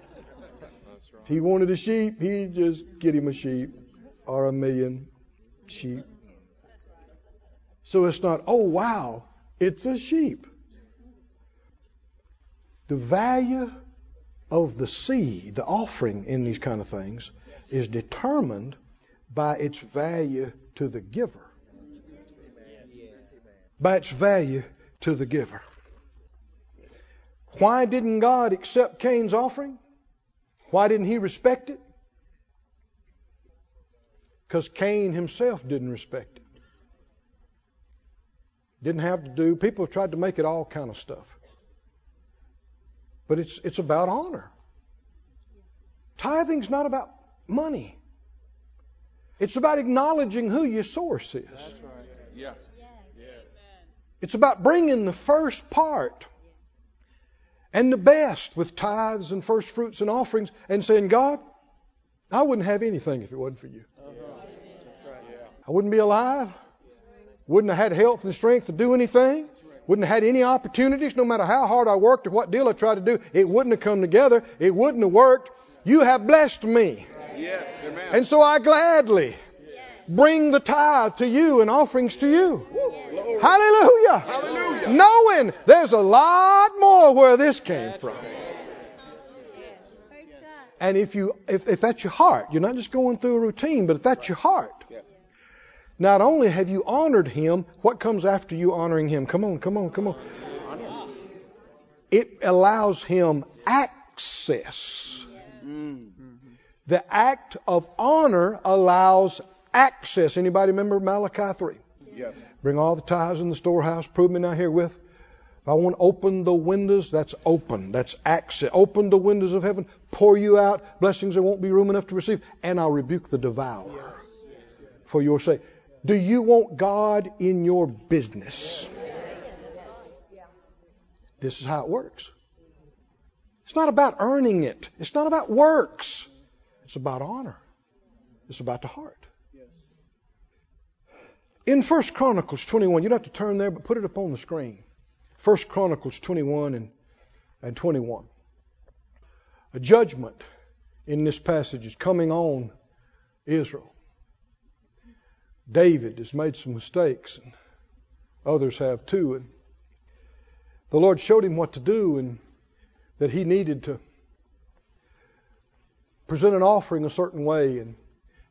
If he wanted a sheep, he'd just get him a sheep or a million sheep. So it's not, oh, wow, it's a sheep. The value of the seed, the offering in these kind of things, is determined by its value to the giver. By its value to the giver. Why didn't God accept Cain's offering? Why didn't he respect it? Because Cain himself didn't respect it. Didn't have to do. People have tried to make it all kind of stuff. But it's it's about honor. Tithing's not about money. It's about acknowledging who your source is. That's right. Yes. It's about bringing the first part and the best with tithes and first fruits and offerings and saying, God, I wouldn't have anything if it wasn't for you. I wouldn't be alive. Wouldn't have had health and strength to do anything. Wouldn't have had any opportunities, no matter how hard I worked or what deal I tried to do. It wouldn't have come together. It wouldn't have worked. You have blessed me. Yes. Amen. And so I gladly bring the tithe to you and offerings to you. Hallelujah. Hallelujah. Knowing there's a lot more where this came from. And if you if, if that's your heart, you're not just going through a routine, but if that's your heart, not only have you honored him, what comes after you honoring him? Come on, come on, come on. It allows him access. Mm. The act of honor allows access. Anybody remember Malachi 3? Yes. Bring all the tithes in the storehouse. Prove me now herewith. If I want to open the windows, that's open. That's access. Open the windows of heaven. Pour you out blessings there won't be room enough to receive. And I'll rebuke the devourer for your sake. Do you want God in your business? This is how it works. It's not about earning it. It's not about works. It's about honor. It's about the heart. In 1 Chronicles 21, you don't have to turn there, but put it up on the screen. 1 Chronicles 21 and, and 21. A judgment in this passage is coming on Israel. David has made some mistakes, and others have too. And the Lord showed him what to do, and that he needed to present an offering a certain way. And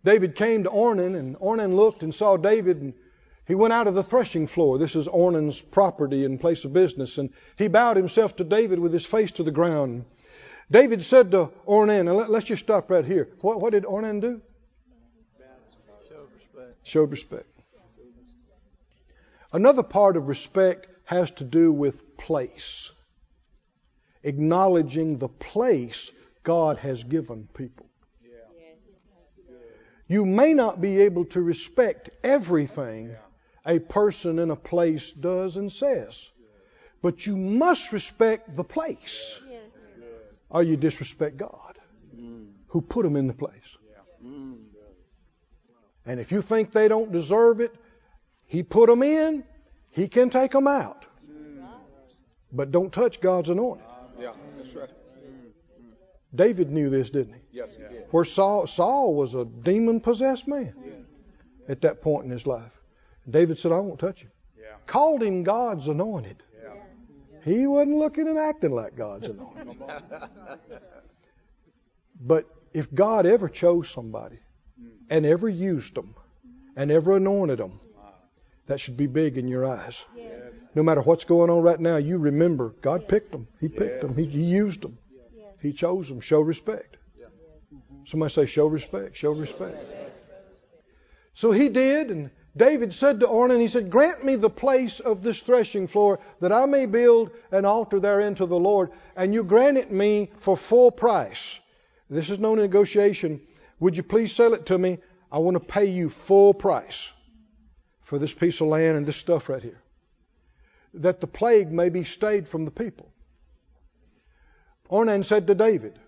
David came to Ornan, and Ornan looked and saw David, and he went out of the threshing floor. This is Ornan's property and place of business. And he bowed himself to David with his face to the ground. David said to Ornan, now let, us just stop right here. What, what did Ornan do? Showed respect. Showed respect. Another part of respect has to do with place. Acknowledging the place God has given people. You may not be able to respect everything a person in a place does and says, but you must respect the place, or you disrespect God, who put them in the place. And if you think they don't deserve it, He put them in, He can take them out. But don't touch God's anointed. Yeah. That's right. David knew this, didn't he? Yes. He did. Where Saul, Saul was a demon possessed man at that point in his life. David said, I won't touch him. Yeah. Called him God's anointed. Yeah. He wasn't looking and acting like God's anointed. But if God ever chose somebody hmm. and ever used them and ever anointed them, that should be big in your eyes. Yes. No matter what's going on right now, you remember God picked them. He picked them. He, he used them. He chose them. Show respect. Somebody say, show respect. Show respect. So he did, and David said to Ornan, he said, Grant me the place of this threshing floor that I may build an altar therein to the Lord, and you grant it me for full price. This is no negotiation. Would you please sell it to me? I want to pay you full price for this piece of land and this stuff right here. That the plague may be stayed from the people. Ornan said to David,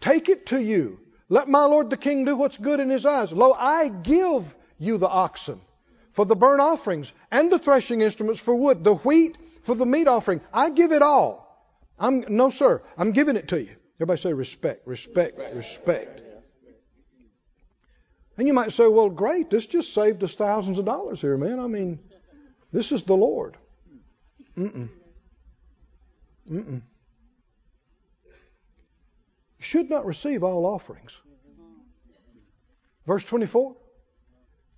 Take it to you. Let my lord the king do what's good in his eyes. Lo, I give you the oxen for the burnt offerings and the threshing instruments for wood, the wheat for the meat offering. I give it all. I'm no sir, I'm giving it to you. Everybody say respect, respect, respect. And you might say, well, great, this just saved us thousands of dollars here, man. I mean, this is the Lord. Mm-mm. Mm-mm. You should not receive all offerings. Verse 24.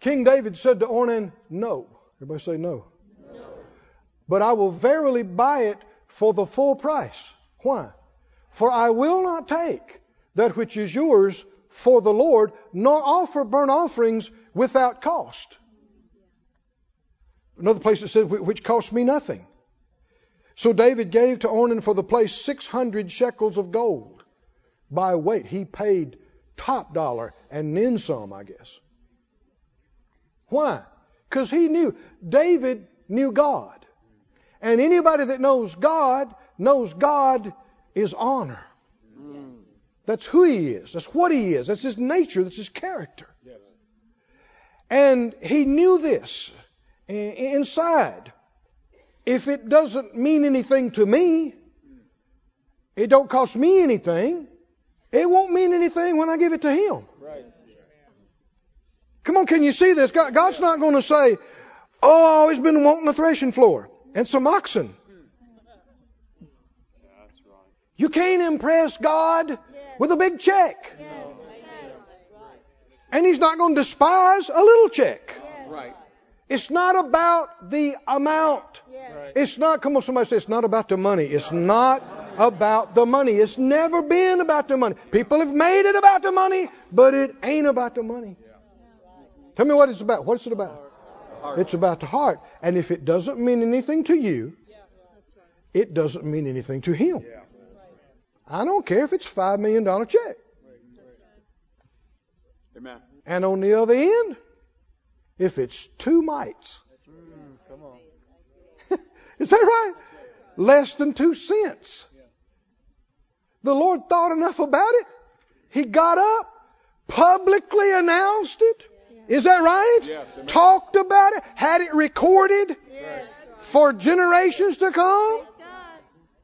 King David said to Ornan, No. Everybody say no. no. But I will verily buy it for the full price. Why? For I will not take that which is yours for the Lord, nor offer burnt offerings without cost. Another place it says, which cost me nothing. So David gave to Ornan for the place 600 shekels of gold by weight. He paid top dollar and then some, I guess. Why? Because he knew. David knew God. And anybody that knows God knows God is honor. That's who he is. That's what he is. That's his nature. That's his character. And he knew this inside. If it doesn't mean anything to me, it don't cost me anything. It won't mean anything when I give it to him. Right. Come on, can you see this? God, God's not going to say, "Oh, I've always been wanting a threshing floor and some oxen." You can't impress God with a big check. And He's not going to despise a little check. Right. It's not about the amount. It's not, come on, somebody say, it's not about the money. It's not about the money. It's never been about the money. People have made it about the money, but it ain't about the money. Tell me what it's about. What's it about? It's about the heart. And if it doesn't mean anything to you, it doesn't mean anything to Him. I don't care if it's $5 million check. Amen. And on the other end, if it's two mites. Is that right? Less than two cents. The Lord thought enough about it. He got up, publicly announced it. Is that right? Yes, Talked about it, had it recorded yes. for generations to come.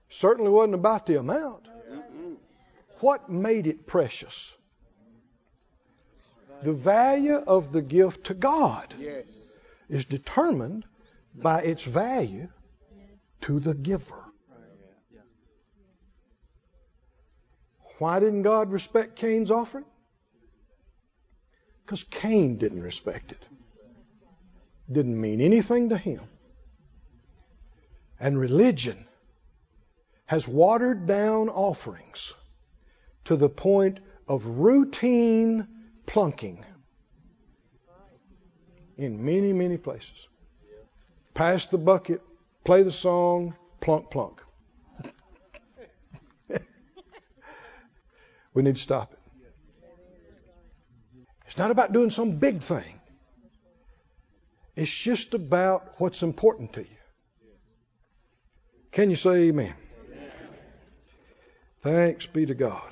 Certainly wasn't about the amount. What made it precious? The value of the gift to God yes. is determined by its value to the giver. Why didn't God respect Cain's offering? Because Cain didn't respect it. Didn't mean anything to him. And religion has watered down offerings to the point of routine plunking in many, many places. Pass the bucket, play the song, plunk, plunk. we need to stop it. It's not about doing some big thing. It's just about what's important to you. Can you say amen? amen. Thanks be to God.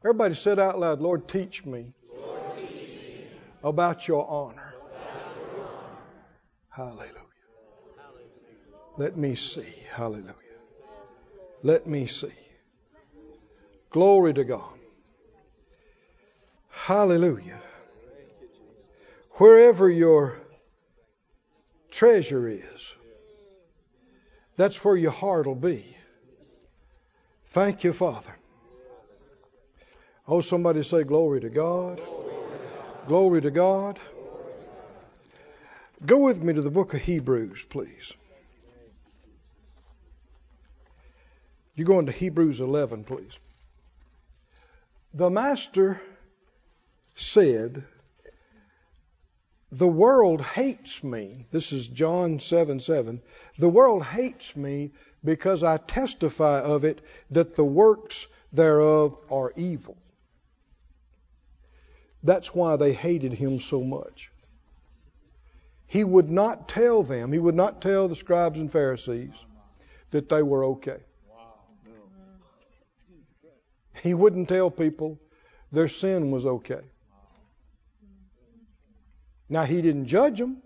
Everybody said out loud, Lord, teach me, Lord, teach me about your honor. About your honor. Hallelujah. Let me see. Hallelujah. Let me see. Glory to God. Hallelujah. Wherever your treasure is, that's where your heart will be. Thank you, Father. Oh, somebody say, Glory to God. Glory to God. Go with me to the book of Hebrews, please. You go into Hebrews 11, please. The Master said, The world hates me. This is John 7 7. The world hates me because I testify of it that the works thereof are evil. That's why they hated him so much. He would not tell them, he would not tell the scribes and Pharisees that they were okay. He wouldn't tell people their sin was okay. Now, he didn't judge them,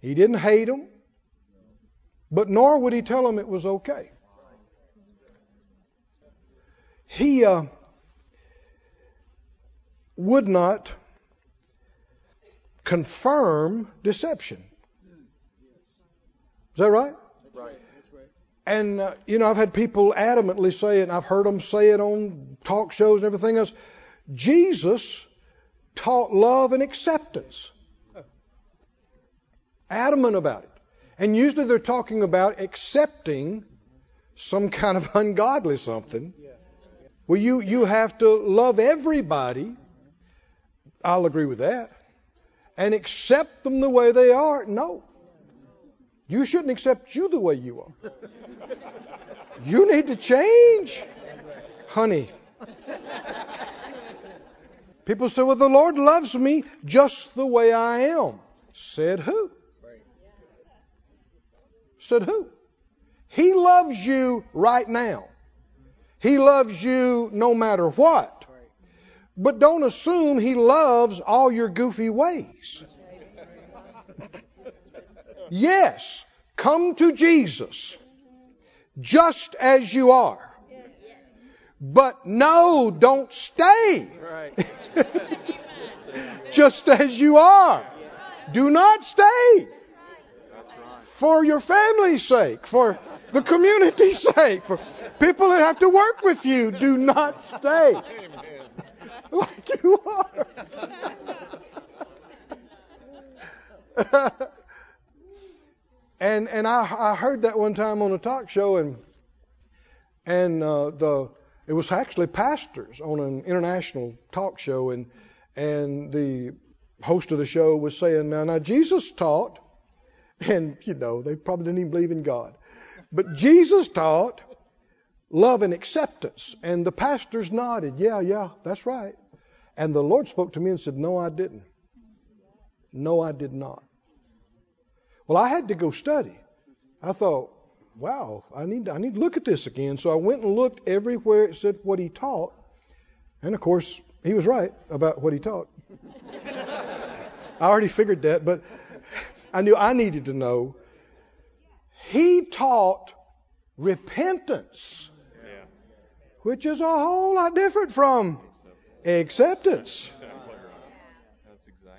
he didn't hate them, but nor would he tell them it was okay. He uh, would not confirm deception. Is that right? Right. And, uh, you know, I've had people adamantly say it, and I've heard them say it on talk shows and everything else. Jesus taught love and acceptance. Adamant about it. And usually they're talking about accepting some kind of ungodly something. Well, you, you have to love everybody. I'll agree with that. And accept them the way they are. No. You shouldn't accept you the way you are. You need to change. Honey. People say, well, the Lord loves me just the way I am. Said who? Said who? He loves you right now. He loves you no matter what. But don't assume He loves all your goofy ways. Yes, come to Jesus just as you are. But no, don't stay just as you are. Do not stay for your family's sake, for the community's sake, for people that have to work with you. Do not stay like you are. and and I, I heard that one time on a talk show, and and uh, the it was actually pastors on an international talk show, and and the host of the show was saying, now, now Jesus taught, and you know they probably didn't even believe in God, but Jesus taught love and acceptance, and the pastors nodded, yeah, yeah, that's right, and the Lord spoke to me and said, no, I didn't, no, I did not. Well, I had to go study. I thought, wow, I need I need to look at this again. So I went and looked everywhere it said what he taught, and of course he was right about what he taught. I already figured that, but I knew I needed to know. He taught repentance, Yeah. which is a whole lot different from acceptance.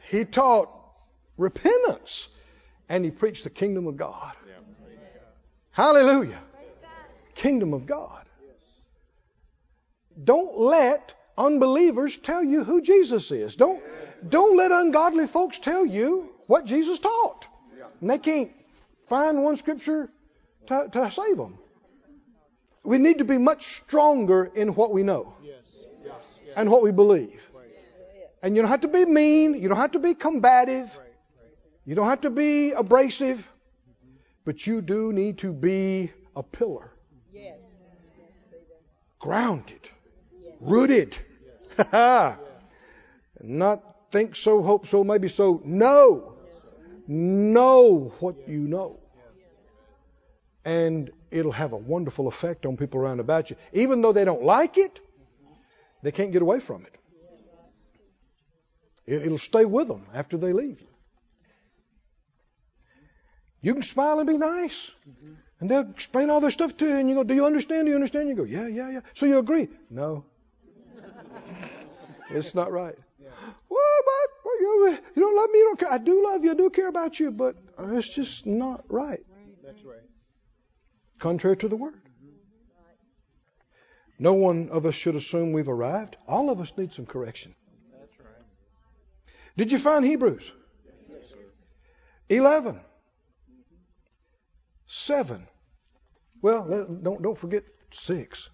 He taught repentance, and he preached the kingdom of God. Hallelujah. Kingdom of God. Don't let unbelievers tell you who Jesus is. Don't don't let ungodly folks tell you what Jesus taught. And they can't find one scripture to, to save them. We need to be much stronger in what we know and what we believe. And you don't have to be mean. You don't have to be combative. You don't have to be abrasive. But you do need to be a pillar. Grounded. Rooted. Not think so, hope so, maybe so. No. Know what you know. And it'll have a wonderful effect on people around about you. Even though they don't like it, they can't get away from it. It- It'll stay with them after they leave you. You can smile and be nice. And they'll explain all their stuff to you, and you go, Do you understand? Do you understand? You go, Yeah, yeah, yeah. So you agree? No. it's not right. Well, but well, you, you don't love me, you don't care. I do love you, I do care about you, but it's just not right. That's right. Contrary to the word. No one of us should assume we've arrived. All of us need some correction. That's right. Did you find Hebrews? Yes, sir. 11. 7. Well, don't, don't forget 6.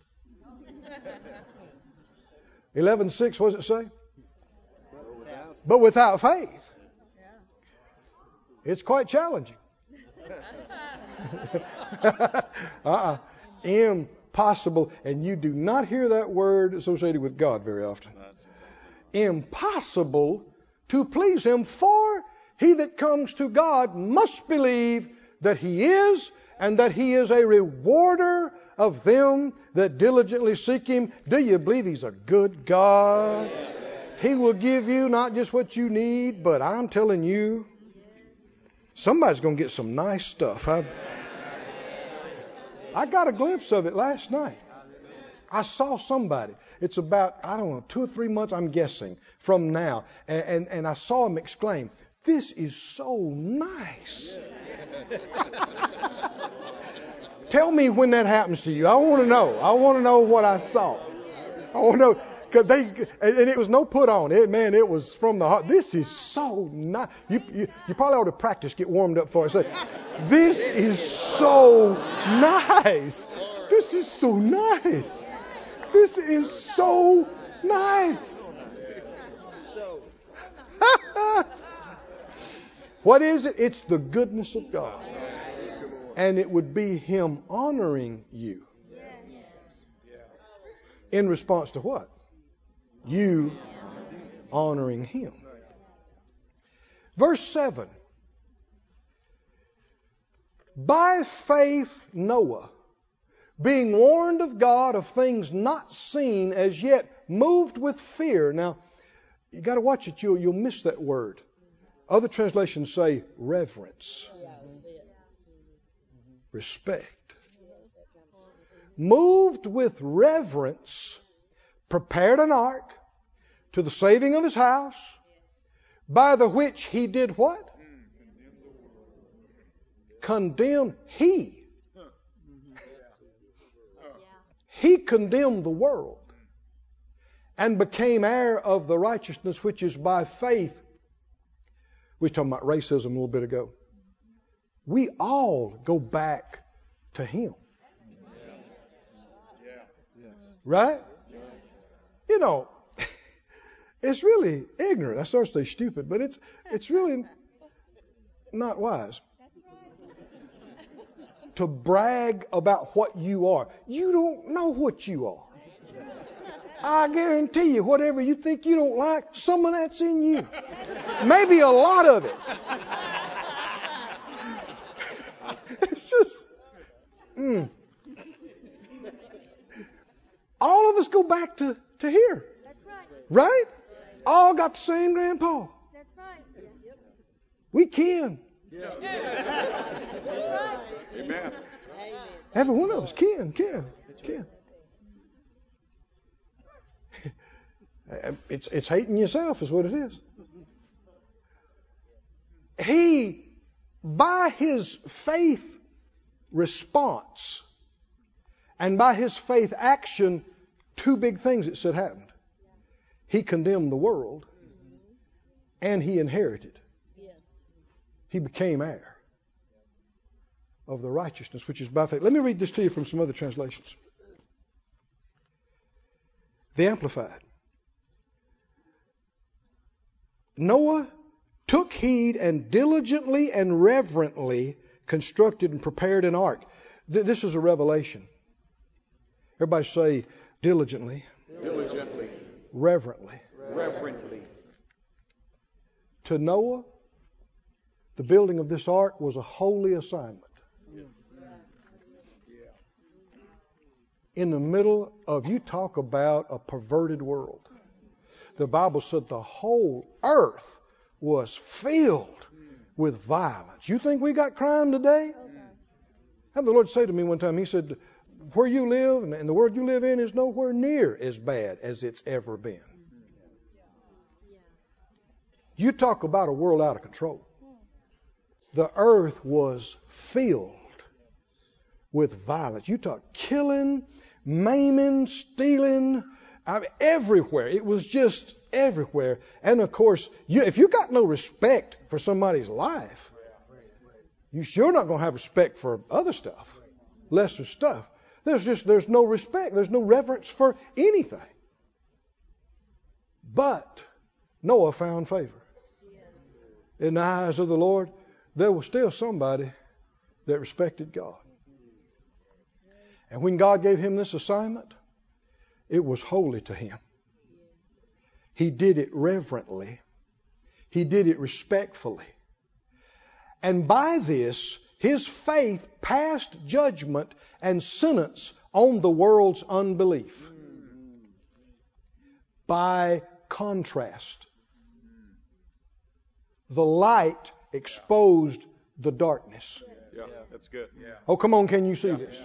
11, 6, what does it say? But without faith. It's quite challenging. uh-uh. Impossible. And you do not hear that word associated with God very often impossible to please him, for he that comes to God must believe that he is, and that he is a rewarder of them that diligently seek Him. Do you believe He's a good God? He will give you not just what you need, but I'm telling you, somebody's going to get some nice stuff. I, I got a glimpse of it last night. I saw somebody. It's about, I don't know, two or three months, I'm guessing, from now. And, and, and I saw him exclaim, This is so nice. Tell me when that happens to you. I want to know. I want to know what I saw. I want to know. Cause they, and it was no put on. It, man, it was from the heart. This is so nice. You, you, you probably ought to practice, get warmed up for it. Say, this is so nice. This is so nice. This is so nice. what is it? It's the goodness of God. And it would be Him honoring you. In response to what? You honoring Him. Verse 7 By faith, Noah, being warned of God of things not seen as yet, moved with fear. Now, you got to watch it, you'll, you'll miss that word. Other translations say reverence, respect. Moved with reverence, prepared an ark to the saving of his house, by the which he did what? Condemned he. He condemned the world and became heir of the righteousness which is by faith. We were talking about racism a little bit ago. We all go back to him. Right? You know, it's really ignorant. I start to say stupid, but it's it's really not wise to brag about what you are. You don't know what you are. I guarantee you, whatever you think you don't like, some of that's in you. Maybe a lot of it. it's just, mm. all of us go back to, to here. That's right. Right? All got the same grandpa. That's right. We can. Amen. Every one of us can, can, can. It's, it's hating yourself, is what it is. He, by his faith response and by his faith action, two big things it said happened. He condemned the world and he inherited. He became heir of the righteousness which is by faith. Let me read this to you from some other translations. The Amplified. Noah took heed and diligently and reverently constructed and prepared an ark. Th- This is a revelation. Everybody say diligently, Diligently, reverently. reverently. To Noah, the building of this ark was a holy assignment. In the middle of, you talk about a perverted world. The Bible said the whole earth was filled with violence. You think we got crime today? And the Lord said to me one time, He said, Where you live and the world you live in is nowhere near as bad as it's ever been. You talk about a world out of control. The earth was filled with violence. You talk killing, maiming, stealing, I mean, everywhere. It was just everywhere. And of course, you, if you got no respect for somebody's life, you sure not going to have respect for other stuff, lesser stuff. There's just there's no respect. There's no reverence for anything. But Noah found favor in the eyes of the Lord. There was still somebody that respected God. And when God gave him this assignment, it was holy to him. He did it reverently. He did it respectfully. And by this, his faith passed judgment and sentence on the world's unbelief. By contrast, the light exposed the darkness. Yeah, that's good. Yeah. Oh, come on, can you see this?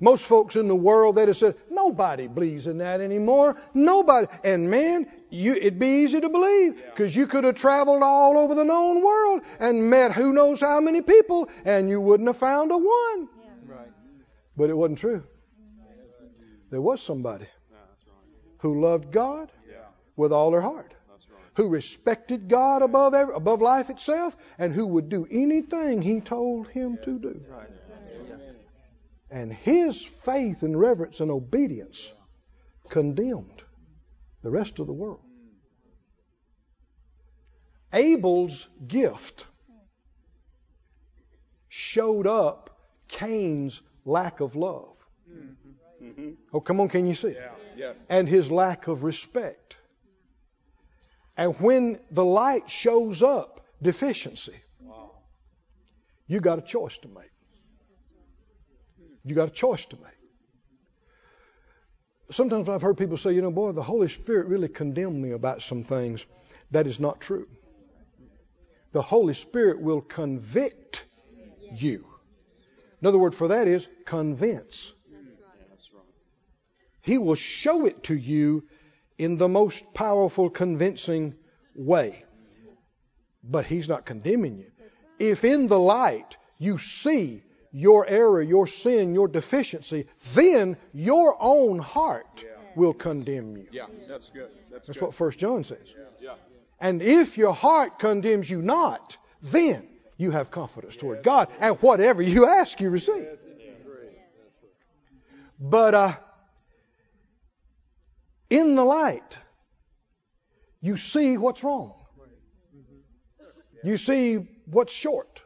Most folks in the world, they'd have said, nobody believes in that anymore. Nobody. And man, you, it'd be easy to believe because you could have traveled all over the known world and met who knows how many people and you wouldn't have found a one. Right. But it wasn't true. There was somebody Yeah, that's right. who loved God with all her heart, who respected God above every, above life itself, and who would do anything He told him to do. And his faith and reverence and obedience condemned the rest of the world. Abel's gift showed up Cain's lack of love. Mm-hmm. Oh, come on, can you see? Yeah. Yes. And his lack of respect. And when the light shows up, deficiency, Wow. you got a choice to make. You got a choice to make. Sometimes I've heard people say, you know, boy, the Holy Spirit really condemned me about some things. That is not true. The Holy Spirit will convict you. Another word for that is convince. He will show it to you in the most powerful, convincing way. But He's not condemning you. If in the light you see your error, your sin, your deficiency, then your own heart will condemn you. Yeah, that's good. That's, That's good. what First John says. Yeah. And if your heart condemns you not, then you have confidence toward God, and whatever you ask, you receive. But uh, in the light, you see what's wrong. You see what's short.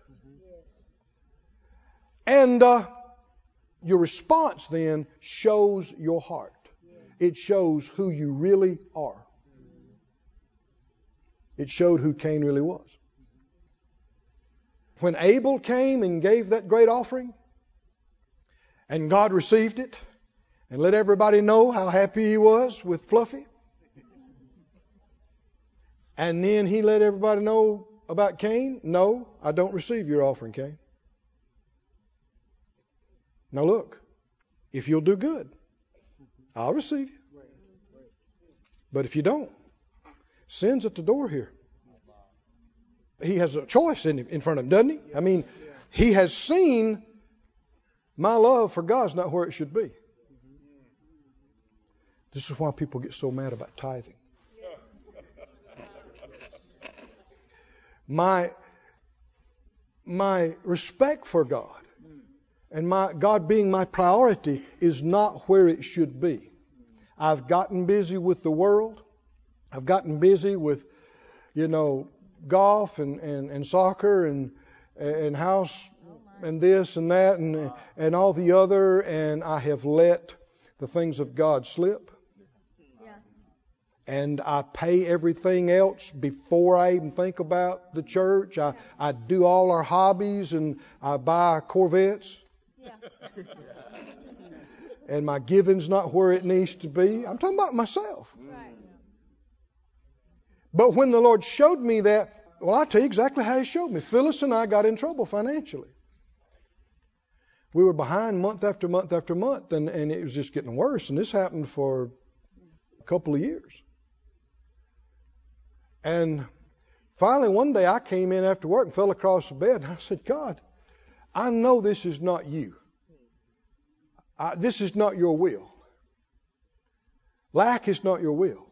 And uh, your response then shows your heart. It shows who you really are. It showed who Cain really was. When Abel came and gave that great offering, and God received it, and let everybody know how happy he was with Fluffy, and then he let everybody know about Cain, no, I don't receive your offering, Cain. Now look, if you'll do good, I'll receive you. But if you don't, sin's at the door here. He has a choice in, in front of him, doesn't he? I mean, he has seen my love for God's not where it should be. This is why people get so mad about tithing. My my respect for God and my God being my priority is not where it should be. I've gotten busy with the world. I've gotten busy with, you know, golf and, and, and soccer and and house and this and that and and all the other, and I have let the things of God slip. Yeah. And I pay everything else before I even think about the church. I, I do all our hobbies and I buy Corvettes. And my giving's not where it needs to be. I'm talking about myself. Right. But when the Lord showed me that, well, I'll tell you exactly how He showed me. Phyllis and I got in trouble financially. We were behind month after month after month, and, and it was just getting worse. And this happened for a couple of years. And finally, one day I came in after work and fell across the bed, and I said, God, I know this is not you. I, this is not your will. Lack is not your will.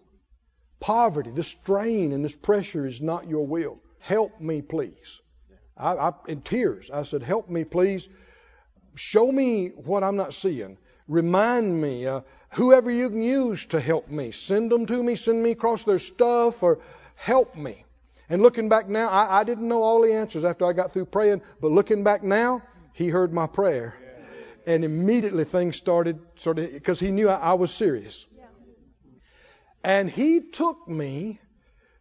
Poverty, the strain and this pressure is not your will. Help me, please. I, I, in tears, I said, Help me, please. Show me what I'm not seeing. Remind me. Uh, whoever you can use to help me, send them to me, send me across their stuff, or help me. And looking back now, I, I didn't know all the answers after I got through praying, but looking back now, He heard my prayer. And immediately things started, started because He knew I, I was serious. Yeah. And he took me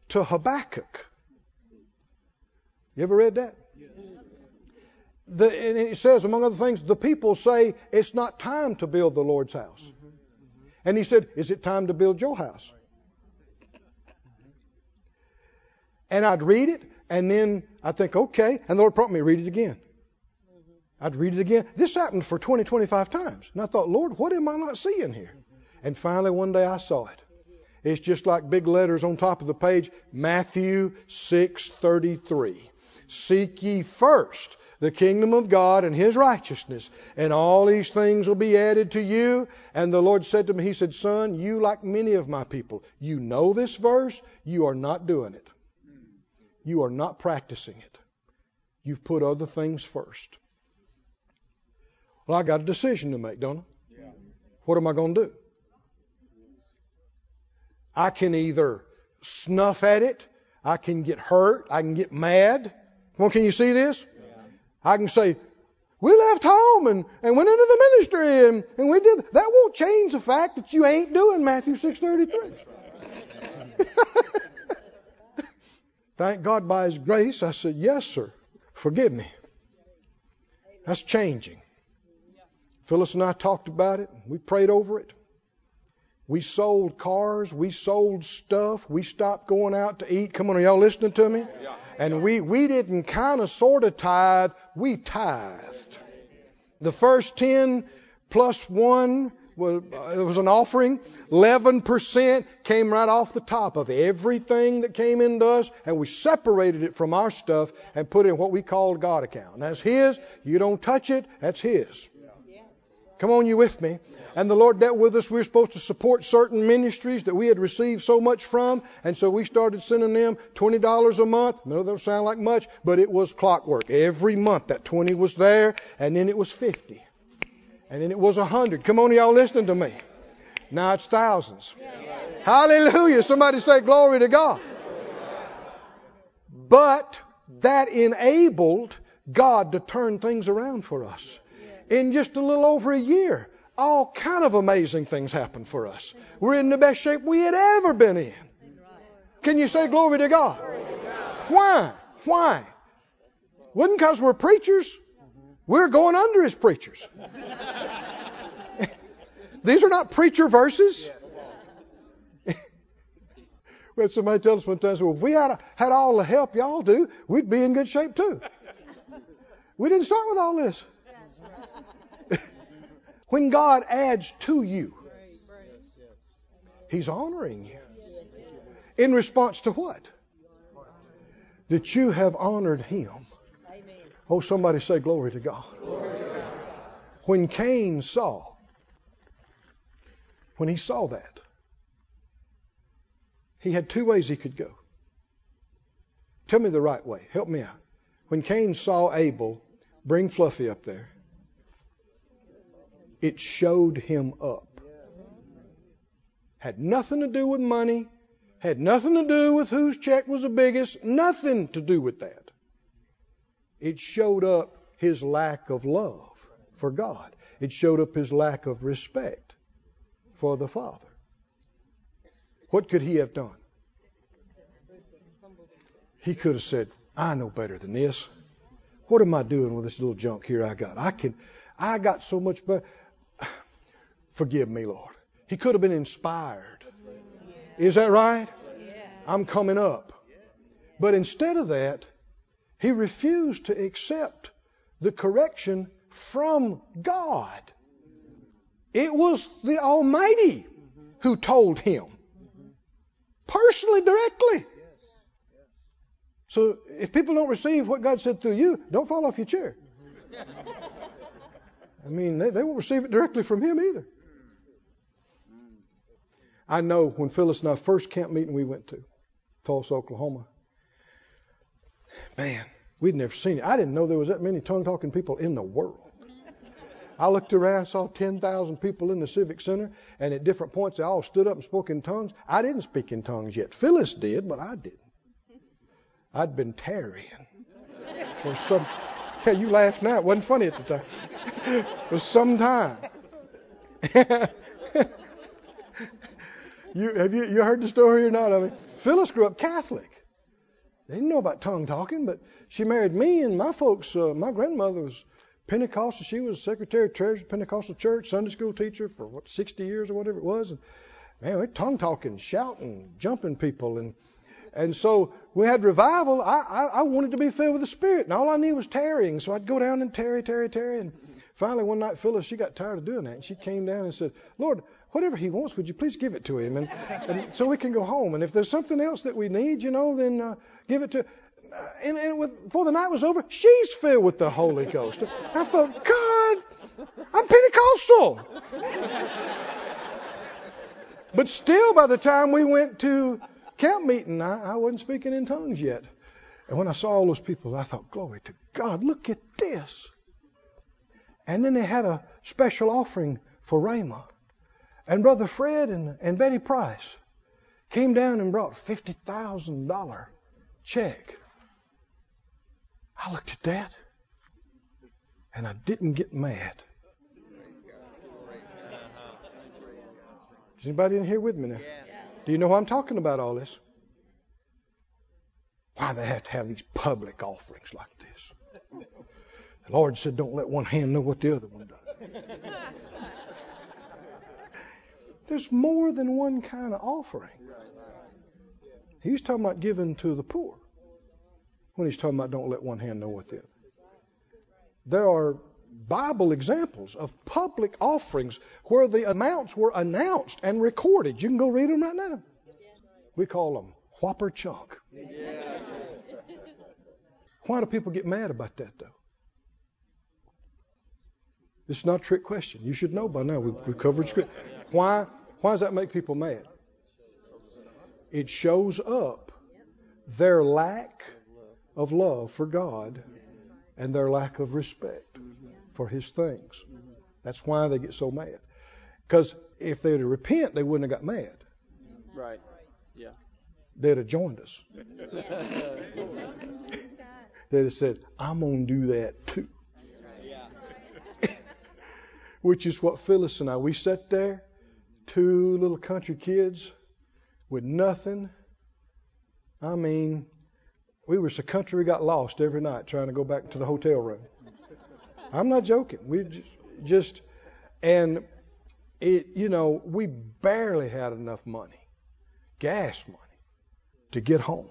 to Habakkuk. You ever read that? Yes. The, and it says, among other things, the people say it's not time to build the Lord's house. Mm-hmm. Mm-hmm. And he said, Is it time to build your house? And I'd read it, and then I'd think, okay. And the Lord prompted me to read it again. I'd read it again. This happened for 20, 25 times. And I thought, Lord, what am I not seeing here? And finally, one day I saw it. It's just like big letters on top of the page Matthew 6:33. Seek ye first the kingdom of God and his righteousness, and all these things will be added to you. And the Lord said to me, He said, Son, you, like many of my people, you know this verse, you are not doing it. You are not practicing it. You've put other things first. Well, I got a decision to make, don't I? What am I going to do? I can either snuff at it, I can get hurt, I can get mad. Come on, can you see this? I can say, we left home and, and went into the ministry and, and we did that won't change the fact that you ain't doing Matthew six thirty three. Thank God by his grace I said, Yes, sir. Forgive me. That's changing. Phyllis and I talked about it, we prayed over it. We sold cars, we sold stuff, we stopped going out to eat. Come on, are y'all listening to me? And we, we didn't kind of sort of tithe, we tithed. The first 10 plus 1 was, uh, it was an offering. 11% came right off the top of everything that came into us, and we separated it from our stuff and put it in what we called God account. And that's His. You don't touch it, that's His. Come on, you with me? And the Lord dealt with us. We were supposed to support certain ministries that we had received so much from, and so we started sending them twenty dollars a month. I know that don't sound like much, but it was clockwork. Every month that twenty was there, and then it was fifty, and then it was a hundred. Come on, y'all, listening to me. Now it's thousands. Hallelujah! Somebody say glory to God. But that enabled God to turn things around for us. In just a little over a year, all kind of amazing things happened for us. We're in the best shape we had ever been in. Can you say glory to God? Why? Why? Wasn't because we're preachers. We're going under as preachers. These are not preacher verses. we had somebody tell us one time, well, if we had, had all the help y'all do, we'd be in good shape too. We didn't start with all this. When God adds to you, He's honoring you. In response to what? That you have honored Him. Oh, somebody say glory to God. When Cain saw, when he saw that, he had two ways he could go. Tell me the right way. Help me out. When Cain saw Abel, bring Fluffy up there it showed him up. Had nothing to do with money, had nothing to do with whose check was the biggest, nothing to do with that. It showed up his lack of love for God. It showed up his lack of respect for the Father. What could he have done? He could have said, I know better than this. What am I doing with this little junk here I got? I can I got so much better. Forgive me, Lord. He could have been inspired. Is that right? I'm coming up. But instead of that, he refused to accept the correction from God. It was the Almighty who told him personally, directly. So if people don't receive what God said through you, don't fall off your chair. I mean, they, they won't receive it directly from Him either. I know when Phyllis and I first camp meeting we went to, Tulsa, Oklahoma, man, we'd never seen it. I didn't know there was that many tongue talking people in the world. I looked around, saw 10,000 people in the Civic Center, and at different points they all stood up and spoke in tongues. I didn't speak in tongues yet. Phyllis did, but I didn't. I'd been tarrying for some. Yeah, you laugh now. It wasn't funny at the time. it was some time. you have you, you heard the story or not? I mean, Phyllis grew up Catholic. They didn't know about tongue talking, but she married me, and my folks, uh, my grandmother was Pentecostal. She was secretary of treasury, Pentecostal church, Sunday school teacher for what 60 years or whatever it was. And man, we tongue talking, shouting, jumping people, and and so we had revival. I, I I wanted to be filled with the Spirit, and all I knew was tarrying. So I'd go down and tarry, tarry, tarry, and finally one night Phyllis she got tired of doing that, and she came down and said, Lord, whatever he wants, would you please give it to him, and, and so we can go home. And if there's something else that we need, you know, then uh, give it to. Uh, and, and with, before the night was over, she's filled with the Holy Ghost. I thought, God, I'm Pentecostal. but still, by the time we went to camp meeting, I, I wasn't speaking in tongues yet. And when I saw all those people, I thought, glory to God, look at this. And then they had a special offering for Rhema. And Brother Fred and, and Betty Price came down and brought $50,000 check. I looked at that and I didn't get mad. Is anybody in here with me now? Do you know why I'm talking about all this? Why they have to have these public offerings like this. The Lord said, don't let one hand know what the other one does. There's more than one kind of offering. He's talking about giving to the poor when he's talking about don't let one hand know what the other. There are Bible examples of public offerings where the amounts were announced and recorded. You can go read them right now. We call them whopper chunk. Why do people get mad about that, though? This is not a trick question. You should know by now. We've, we've covered script. Why? Why does that make people mad? It shows up their lack of love for God and their lack of respect for His things. That's why they get so mad. Because if they'd repent, they wouldn't have got mad. Right. Yeah. They'd have joined us. They'd have said, I'm going to do that too. Which is what Phyllis and I, we sat there, two little country kids with nothing. I mean, we were so country we got lost every night trying to go back to the hotel room. I'm not joking. We just, just and it, you know, we barely had enough money, gas money, to get home.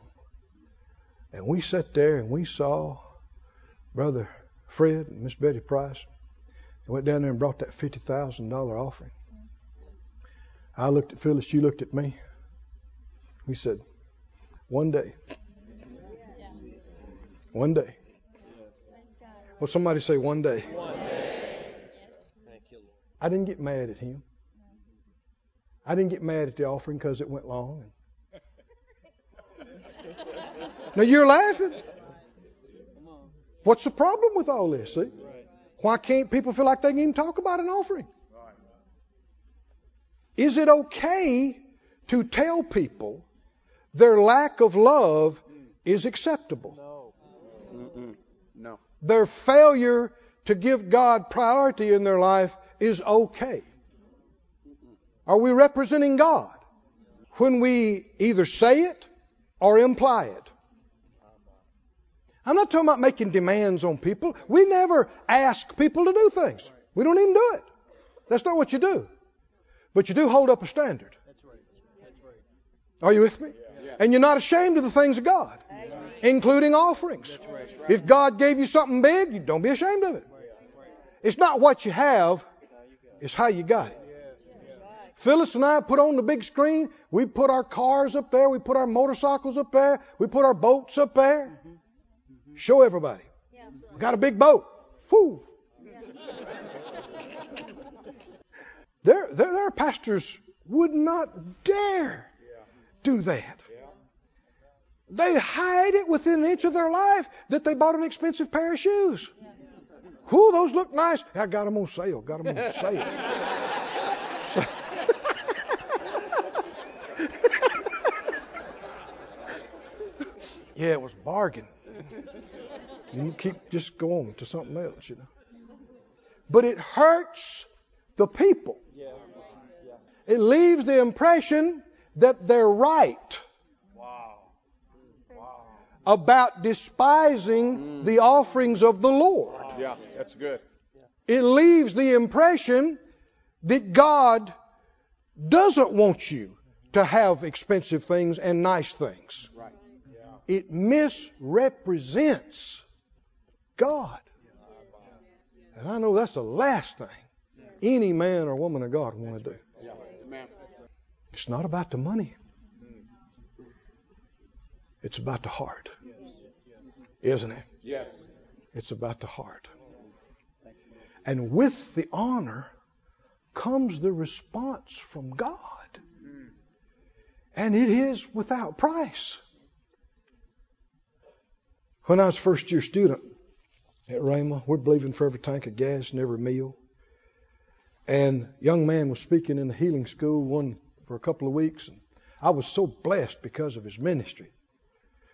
And we sat there and we saw Brother Fred and Miss Betty Price. They went down there and brought that fifty thousand dollar offering. I looked at Phyllis, you looked at me. We said, one day. One day. Well, somebody say one day. One day. I didn't get mad at him. I didn't get mad at the offering because it went long. now you're laughing. What's the problem with all this? See? Why can't people feel like they can even talk about an offering? Is it okay to tell people their lack of love is acceptable? Mm-mm. No. Their failure to give God priority in their life is okay. Are we representing God when we either say it or imply it? I'm not talking about making demands on people. We never ask people to do things. We don't even do it. That's not what you do. But you do hold up a standard. That's right. That's right. Are you with me? And you're not ashamed of the things of God, including offerings. If God gave you something big, you don't be ashamed of it. It's not what you have, it's how you got it. Phyllis and I put on the big screen. We put our cars up there. We put our motorcycles up there. We put our boats up there. Mm-hmm. Mm-hmm. Show everybody. We got a big boat. Whoo! There, there are pastors would not dare do that. They hide it within an inch of their life that they bought an expensive pair of shoes. Whoo, those look nice. I got them on sale. Got them on sale. So- yeah, it was bargain. You keep just going to something else, you know. But it hurts the people. It leaves the impression that they're right. about despising the offerings of the Lord. Yeah, that's good. It leaves the impression that God doesn't want you to have expensive things and nice things. Right. It misrepresents God. And I know that's the last thing any man or woman of God want to do. It's not about the money. It's about the heart. Isn't it? Yes. It's about the heart. And with the honor comes the response from God. And it is without price. When I was a first year student at Rhema, we're believing for every tank of gas and every meal. And young man was speaking in the healing school one for a couple of weeks. And I was so blessed because of his ministry.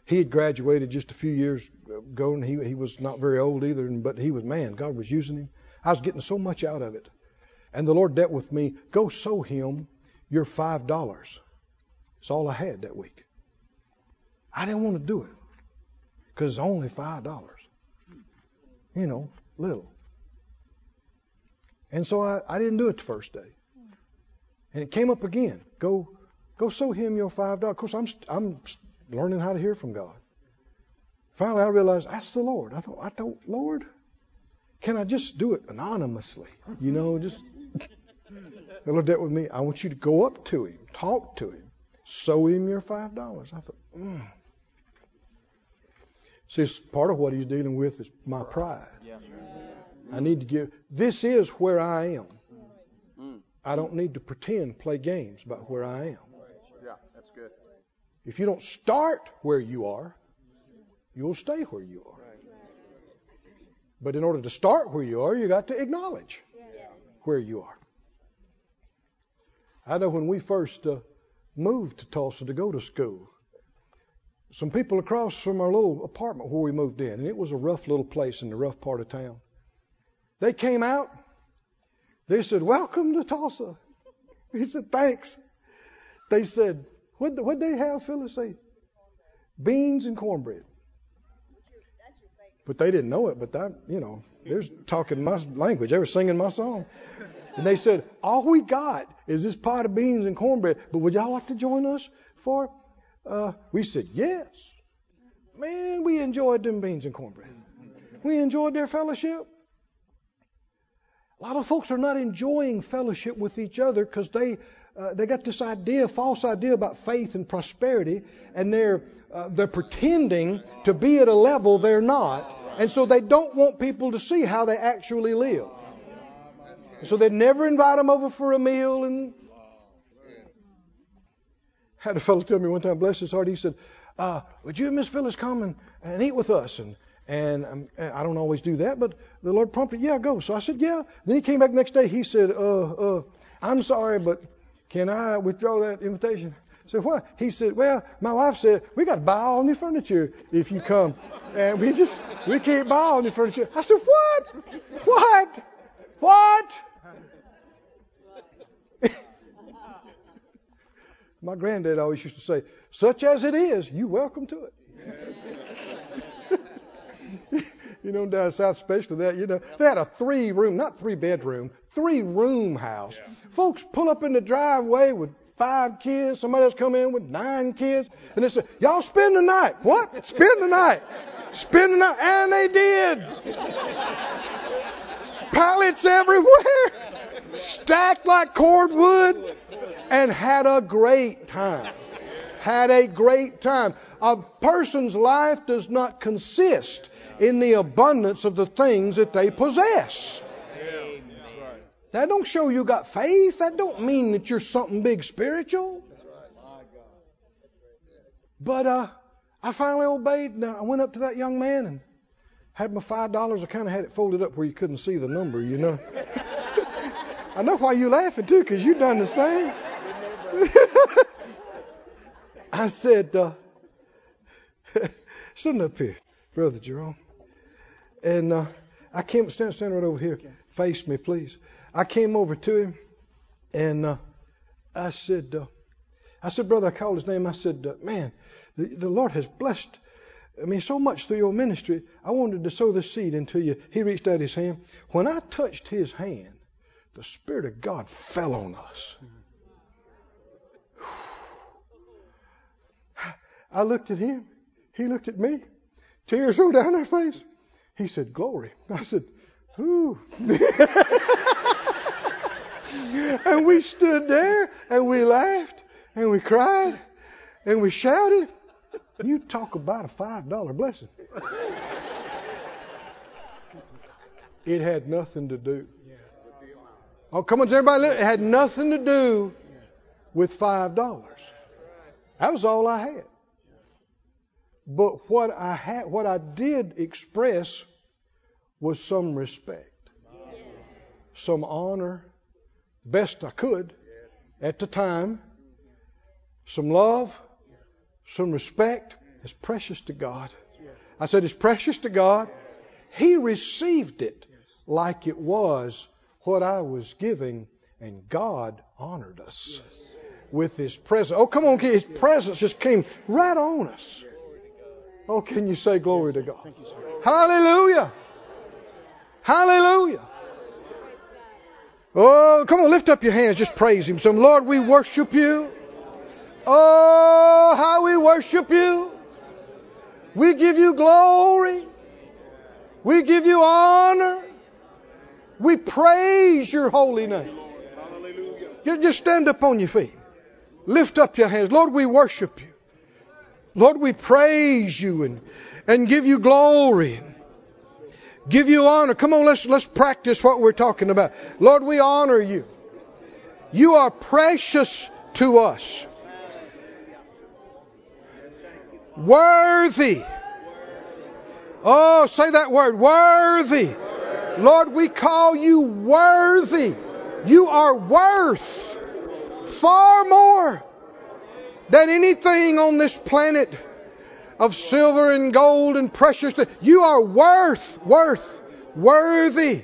He had graduated just a few years ago, and he, he was not very old either, but he was, man, God was using him. I was getting so much out of it. And the Lord dealt with me, go sow him your $5. It's all I had that week. I didn't want to do it because it's only $5. You know, little. And so I, I didn't do it the first day. And it came up again. Go, go sow him your five dollars. Of course, I'm I'm learning how to hear from God. Finally, I realized that's the Lord. I thought, I thought, Lord, can I just do it anonymously? You know, just the Lord dealt with me. I want you to go up to him, talk to him, sow him your five dollars. I thought, mm. see, it's part of what he's dealing with is my pride. Yeah. I need to give. This is where I am. Mm. I don't need to pretend, play games about where I am. Yeah, that's good. If you don't start where you are, you'll stay where you are. But in order to start where you are, you got to acknowledge where you are. I know when we first uh, moved to Tulsa to go to school, some people across from our little apartment where we moved in, and it was a rough little place in the rough part of town. They came out. They said, "Welcome to Tulsa." He said, "Thanks." They said, "What what they have?" Phyllis say, "Beans and cornbread." But they didn't know it. But that, you know, they're talking my language. They were singing my song. And they said, "All we got is this pot of beans and cornbread. But would y'all like to join us for?" Uh, we said, "Yes." Man, we enjoyed them beans and cornbread. We enjoyed their fellowship. A lot of folks are not enjoying fellowship with each other because they uh, they got this idea, false idea about faith and prosperity, and they're uh, they're pretending to be at a level they're not, and so they don't want people to see how they actually live. So they never invite them over for a meal. And had a fellow tell me one time, bless his heart, he said, uh, "Would you and Miss Phyllis come and, and eat with us?" And and um, I don't always do that, but the Lord prompted, yeah, go. So I said, yeah. Then he came back the next day. He said, uh, uh, I'm sorry, but can I withdraw that invitation? I said, what? He said, well, my wife said, we got to buy all new furniture if you come. And we just, we can't buy all new furniture. I said, what? What? What? my granddad always used to say, such as it is, you welcome to it. you know, down south, especially that, you know, they had a three room, not three bedroom, three room house. Yeah. Folks pull up in the driveway with five kids. Somebody else come in with nine kids. And they said, y'all spend the night. What? Spend the night. Spend the night. And they did. Pallets everywhere. Stacked like cordwood. And had a great time. Had a great time. A person's life does not consist in the abundance of the things that they possess. That don't show you got faith. That don't mean that you're something big spiritual. But uh, I finally obeyed. I went up to that young man and had my five dollars. I kind of had it folded up where you couldn't see the number, you know. I know why you're laughing too, because you done the same. I said, uh, "Sitting up here, brother Jerome." And uh, I came, stand, stand right over here. Face me, please. I came over to him and uh, I said, uh, I said, brother, I called his name. I said, uh, man, the, the Lord has blessed I mean, so much through your ministry. I wanted to sow this seed into you. He reached out his hand. When I touched his hand, the Spirit of God fell on us. I looked at him. He looked at me. Tears rolled down our face. He said, Glory. I said, Ooh. and we stood there and we laughed and we cried and we shouted. You talk about a $5 blessing. It had nothing to do. Oh, come on, everybody. It had nothing to do with $5. That was all I had. But what I had, what I did express was some respect, some honor, best I could at the time, some love, some respect. It's precious to God. I said it's precious to God. He received it like it was what I was giving, and God honored us with His presence. Oh, come on, His presence just came right on us. Oh, can you say glory to God? Hallelujah. Hallelujah. Oh, come on, lift up your hands, just praise Him. Some Lord, we worship you. Oh, how we worship you. We give you glory. We give you honor. We praise your holy name. You Just stand up on your feet. Lift up your hands. Lord, we worship you. Lord, we praise you and, and give you glory. Give you honor. Come on, let's let's practice what we're talking about. Lord, we honor you. You are precious to us. Worthy. Oh, say that word. Worthy. Lord, we call you worthy. You are worth far more than anything on this planet of silver and gold and precious. You are worth, worth, worthy,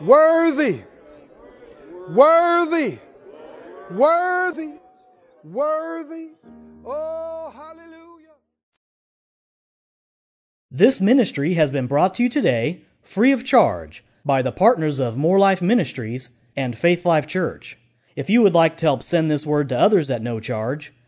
worthy, worthy, worthy, worthy. Oh, hallelujah. This ministry has been brought to you today free of charge by the partners of Moore Life Ministries and Faith Life Church. If you would like to help send this word to others at no charge,